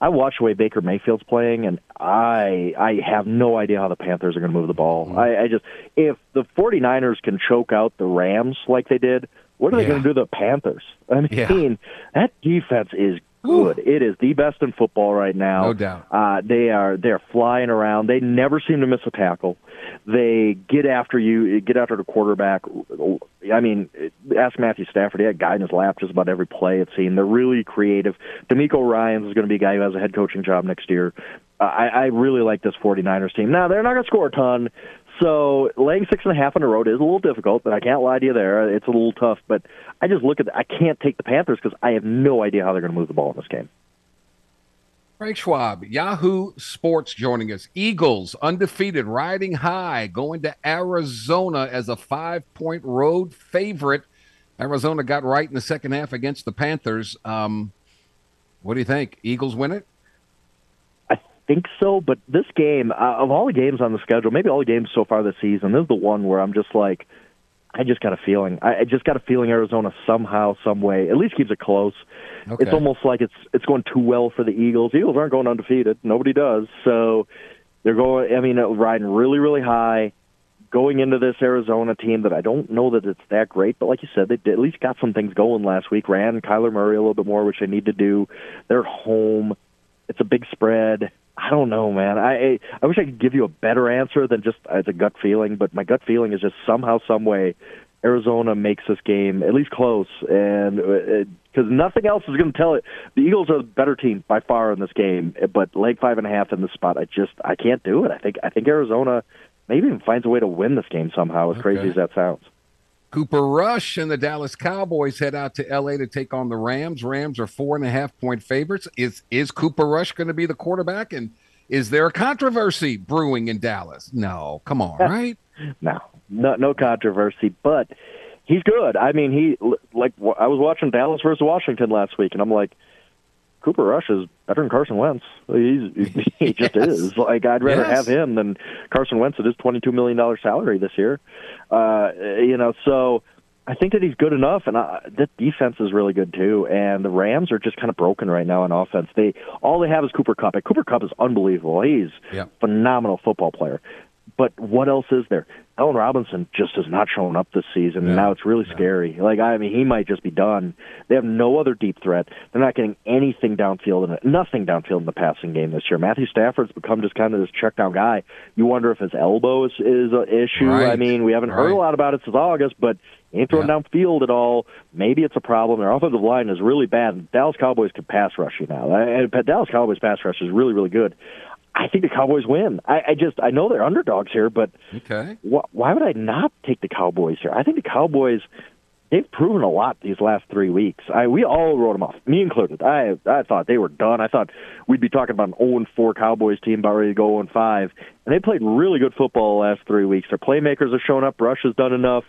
I watch the way Baker Mayfield's playing, and I I have no idea how the Panthers are going to move the ball. Mm-hmm. I, I just if the 49ers can choke out the Rams like they did, what are they going to do to the Panthers? I mean, yeah. that defense is good. It is the best in football right now. No doubt. Uh, they are they're flying around. They never seem to miss a tackle. They get after you, get after the quarterback. I mean, ask Matthew Stafford. He had a guy in his lap just about every play it seemed. They're really creative. DeMeco Ryans is going to be a guy who has a head coaching job next year. I, I really like this 49ers team. Now, they're not going to score a ton, so laying six and a half on the road is a little difficult, but I can't lie to you there. It's a little tough, but I just look at the, I can't take the Panthers because I have no idea how they're going to move the ball in this game. Frank Schwab, Yahoo Sports joining us. Eagles undefeated, riding high, going to Arizona as a five point road favorite. Arizona got right in the second half against the Panthers. Um, what do you think? Eagles win it? Think so, but this game, uh, of all the games on the schedule, maybe all the games so far this season, this is the one where I'm just like, I just got a feeling. I, I just got a feeling Arizona somehow, some way, at least keeps it close. Okay. It's almost like it's it's going too well for the Eagles. Eagles aren't going undefeated. Nobody does. So they're going. I mean, riding really, really high, going into this Arizona team that I don't know that it's that great. But like you said, they at least got some things going last week. Ran Kyler Murray a little bit more, which they need to do. They're home. It's a big spread. I don't know, man. I I wish I could give you a better answer than just as a gut feeling, but my gut feeling is just somehow, some way, Arizona makes this game at least close, and because uh, nothing else is going to tell it. The Eagles are the better team by far in this game, but leg five and a half in this spot, I just I can't do it. I think I think Arizona maybe even finds a way to win this game somehow. As okay. crazy as that sounds. Cooper Rush and the Dallas Cowboys head out to LA to take on the Rams. Rams are four and a half point favorites. Is is Cooper Rush going to be the quarterback? And is there a controversy brewing in Dallas? No, come on, right? no, no, no controversy. But he's good. I mean, he like I was watching Dallas versus Washington last week, and I'm like, Cooper Rush is better than Carson Wentz. He's he just yes. is. Like I'd rather yes. have him than Carson Wentz at his twenty two million dollar salary this year. Uh, you know, so I think that he's good enough, and uh, that defense is really good too. And the Rams are just kind of broken right now in offense. They all they have is Cooper Kupp. And Cooper Kupp is unbelievable. He's a phenomenal football player. But what else is there? Allen Robinson just has not shown up this season, and now it's really scary. Like I mean, he might just be done. They have no other deep threat. They're not getting anything downfield and nothing downfield in the passing game this year. Matthew Stafford's become just kind of this check down guy. You wonder if his elbow is, is an issue. Right. I mean, we haven't right. heard a lot about it since August, but he ain't throwing yeah. downfield at all. Maybe it's a problem. Their offensive line is really bad. Dallas Cowboys can pass rush you now. And Dallas Cowboys pass rush is really, really good. I think the Cowboys win. I, I just I know they're underdogs here, but okay, wh- why would I not take the Cowboys here? I think the Cowboys they've proven a lot these last three weeks. I we all wrote them off, me included. I I thought they were done. I thought we'd be talking about an 0 4 Cowboys team about ready to go 0 5, and they played really good football the last three weeks. Their playmakers have shown up. Rush has done enough.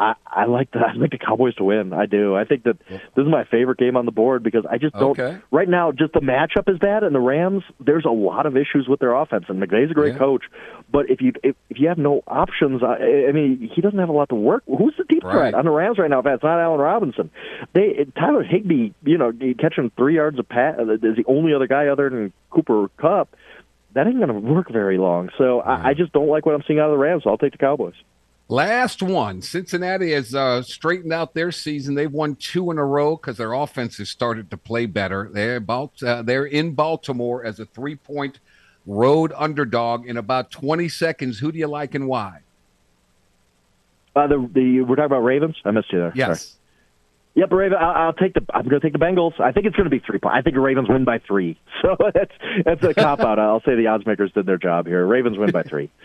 I, I like the I like the Cowboys to win. I do. I think that this is my favorite game on the board because I just don't. Okay. Right now, just the matchup is bad, and the Rams. There's a lot of issues with their offense, and McVay's a great Yeah. coach. But if you if, if you have no options, I, I mean, he doesn't have a lot to work. Who's the deep Right. threat on the Rams right now? If it's not Allen Robinson, they Tyler Higbee, you know, catching three yards of pass uh, is the only other guy other than Cooper Kupp. That ain't going to work very long. So I, I just don't like what I'm seeing out of the Rams. So I'll take the Cowboys. Last one. Cincinnati has uh, straightened out their season. They've won two in a row because their offense has started to play better. They're about uh, they're in Baltimore as a three point road underdog in about 20 seconds. Who do you like and why? Uh, the the we're talking about Ravens. I missed you there. Yes. Sorry. Yep, Raven. I'll, I'll take the. I'm going to take the Bengals. I think it's going to be three. points. I think the Ravens win by three. So that's that's a cop out. I'll say the odds makers did their job here. Ravens win by three.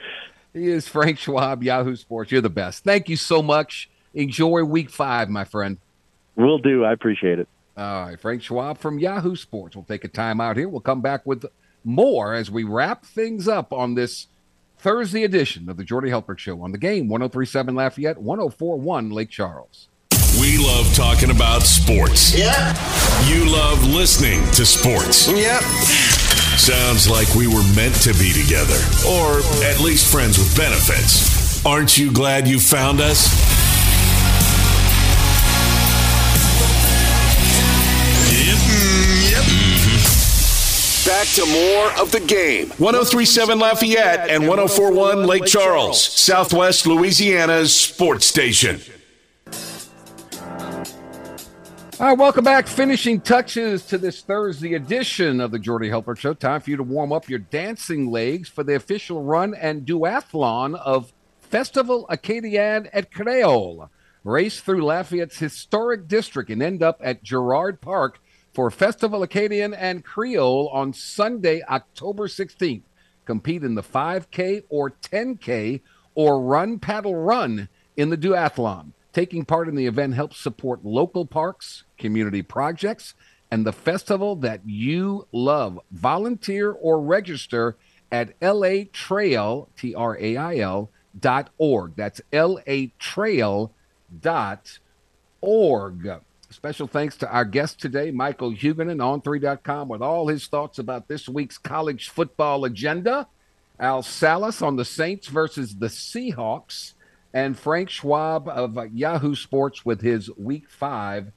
he is Frank Schwab, Yahoo Sports. You're the best. Thank you so much. Enjoy Week Five, my friend. Will do. I appreciate it. All right, Frank Schwab from Yahoo Sports. We'll take a time out here. We'll come back with more as we wrap things up on this Thursday edition of the Jordy Hultberg Show on the game 1037 Lafayette, 1041 Lake Charles. We love talking about sports. Yeah. You love listening to sports. Yep. Sounds like we were meant to be together, or at least friends with benefits. Aren't you glad you found us? Yep. Yep. Mm-hmm. Back to more of the game. 1037 Lafayette and 1041 Lake Charles, Southwest Louisiana's sports station. All right, welcome back. Finishing touches to this Thursday edition of the Jordy Hultberg Show. Time for you to warm up your dancing legs for the official run and duathlon of Festival Acadiens et Créoles. Race through Lafayette's historic district and end up at Girard Park for Festival Acadian and Creole on Sunday, October 16th. Compete in the 5K or 10K or run, paddle, run in the duathlon. Taking part in the event helps support local parks, community projects, and the festival that you love. Volunteer or register at latrail, T R A I L, dot org. That's latrail dot org. Special thanks to our guest today, Michael Huguenin, on3.com, with all his thoughts about this week's college football agenda. Al Salas on the Saints versus the Seahawks and Frank Schwab of uh, Yahoo Sports with his Week 5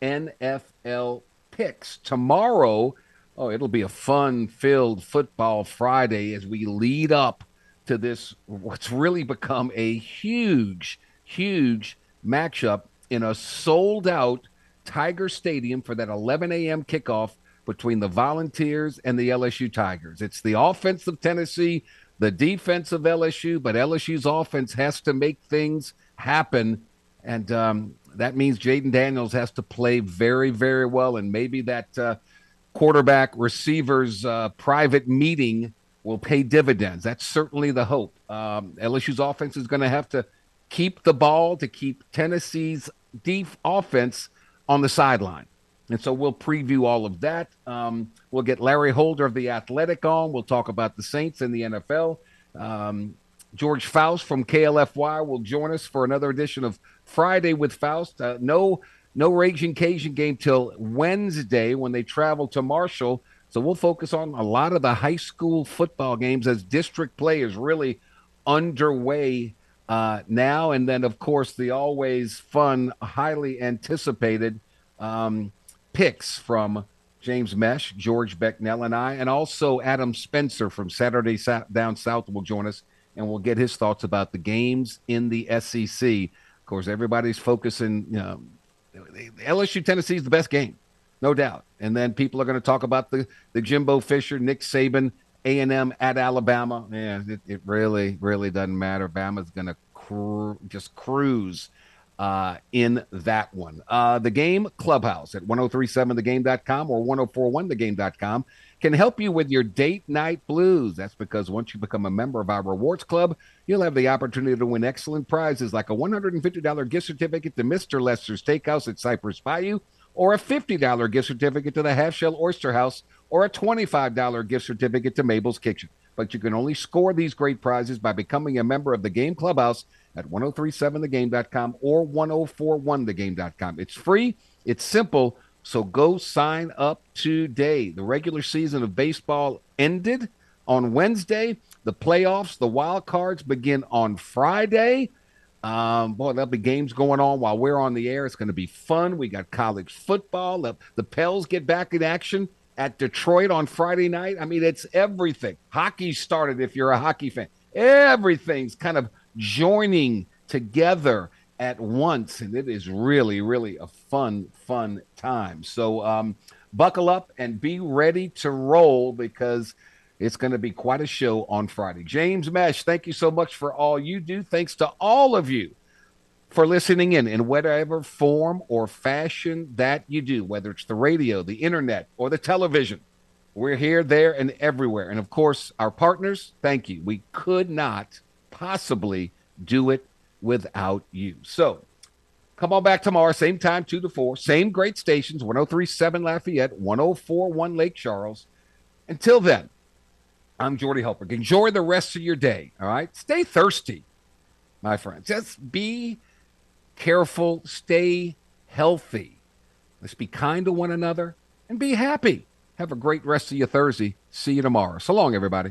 NFL picks. Tomorrow, oh, it'll be a fun filled football Friday as we lead up to this, what's really become a huge, huge matchup in a sold out Tiger Stadium for that 11 a.m. kickoff between the Volunteers and the LSU Tigers. It's the offense of Tennessee the defense of LSU, but LSU's offense has to make things happen. And um, that means Jayden Daniels has to play very, very well. And maybe that uh, quarterback receivers uh, private meeting will pay dividends. That's certainly the hope. Um, LSU's offense is going to have to keep the ball to keep Tennessee's deep offense on the sideline. And so we'll preview all of that. Um, we'll get Larry Holder of The Athletic on. We'll talk about the Saints and the NFL. Um, George Faust from KLFY will join us for another edition of Friday with Faust. Uh, no, no Raging Cajun game till Wednesday when they travel to Marshall. So we'll focus on a lot of the high school football games as district play is really underway uh, now. And then, of course, the always fun, highly anticipated um, picks from James Mesh, George Becknell, and I, and also Adam Spencer from Saturday Down South will join us, and we'll get his thoughts about the games in the SEC. Of course, everybody's focusing. You know, LSU Tennessee is the best game, no doubt. And then people are going to talk about the the Jimbo Fisher, Nick Saban, A and M at Alabama. Yeah, it, it really, really doesn't matter. Bama's going to cru- just cruise uh, in that one. Uh, the Game Clubhouse at 1037thegame.com or 1041thegame.com can help you with your date night blues. That's because once you become a member of our rewards club, you'll have the opportunity to win excellent prizes like a $150 gift certificate to Mr. Lester's Steakhouse at Cypress Bayou, or a $50 gift certificate to the Half Shell Oyster House, or a $25 gift certificate to Mabel's Kitchen. But you can only score these great prizes by becoming a member of the Game Clubhouse at 1037thegame.com or 1041thegame.com. It's free, it's simple, so go sign up today. The regular season of baseball ended on Wednesday. The playoffs, the wild cards begin on Friday. Um, boy, there'll be games going on while we're on the air. It's going to be fun. We got college football. The, the Pels get back in action at Detroit on Friday night. I mean, it's everything. Hockey started if you're a hockey fan. Everything's kind of joining together at once. And it is really, really a fun, fun time. So um, buckle up and be ready to roll because It's going to be quite a show on Friday. James Mesh, thank you so much for all you do. Thanks to all of you for listening in in whatever form or fashion that you do, whether it's the radio, the internet, or the television. We're here, there, and everywhere. And of course, our partners, thank you. We could not possibly do it without you. So come on back tomorrow, same time, 2 to 4, same great stations 1037 Lafayette, 1041 Lake Charles. Until then, I'm Jordy Hultberg. Enjoy the rest of your day. All right. Stay thirsty, my friends. Just be careful. Stay healthy. Let's be kind to one another and be happy. Have a great rest of your Thursday. See you tomorrow. So long, everybody.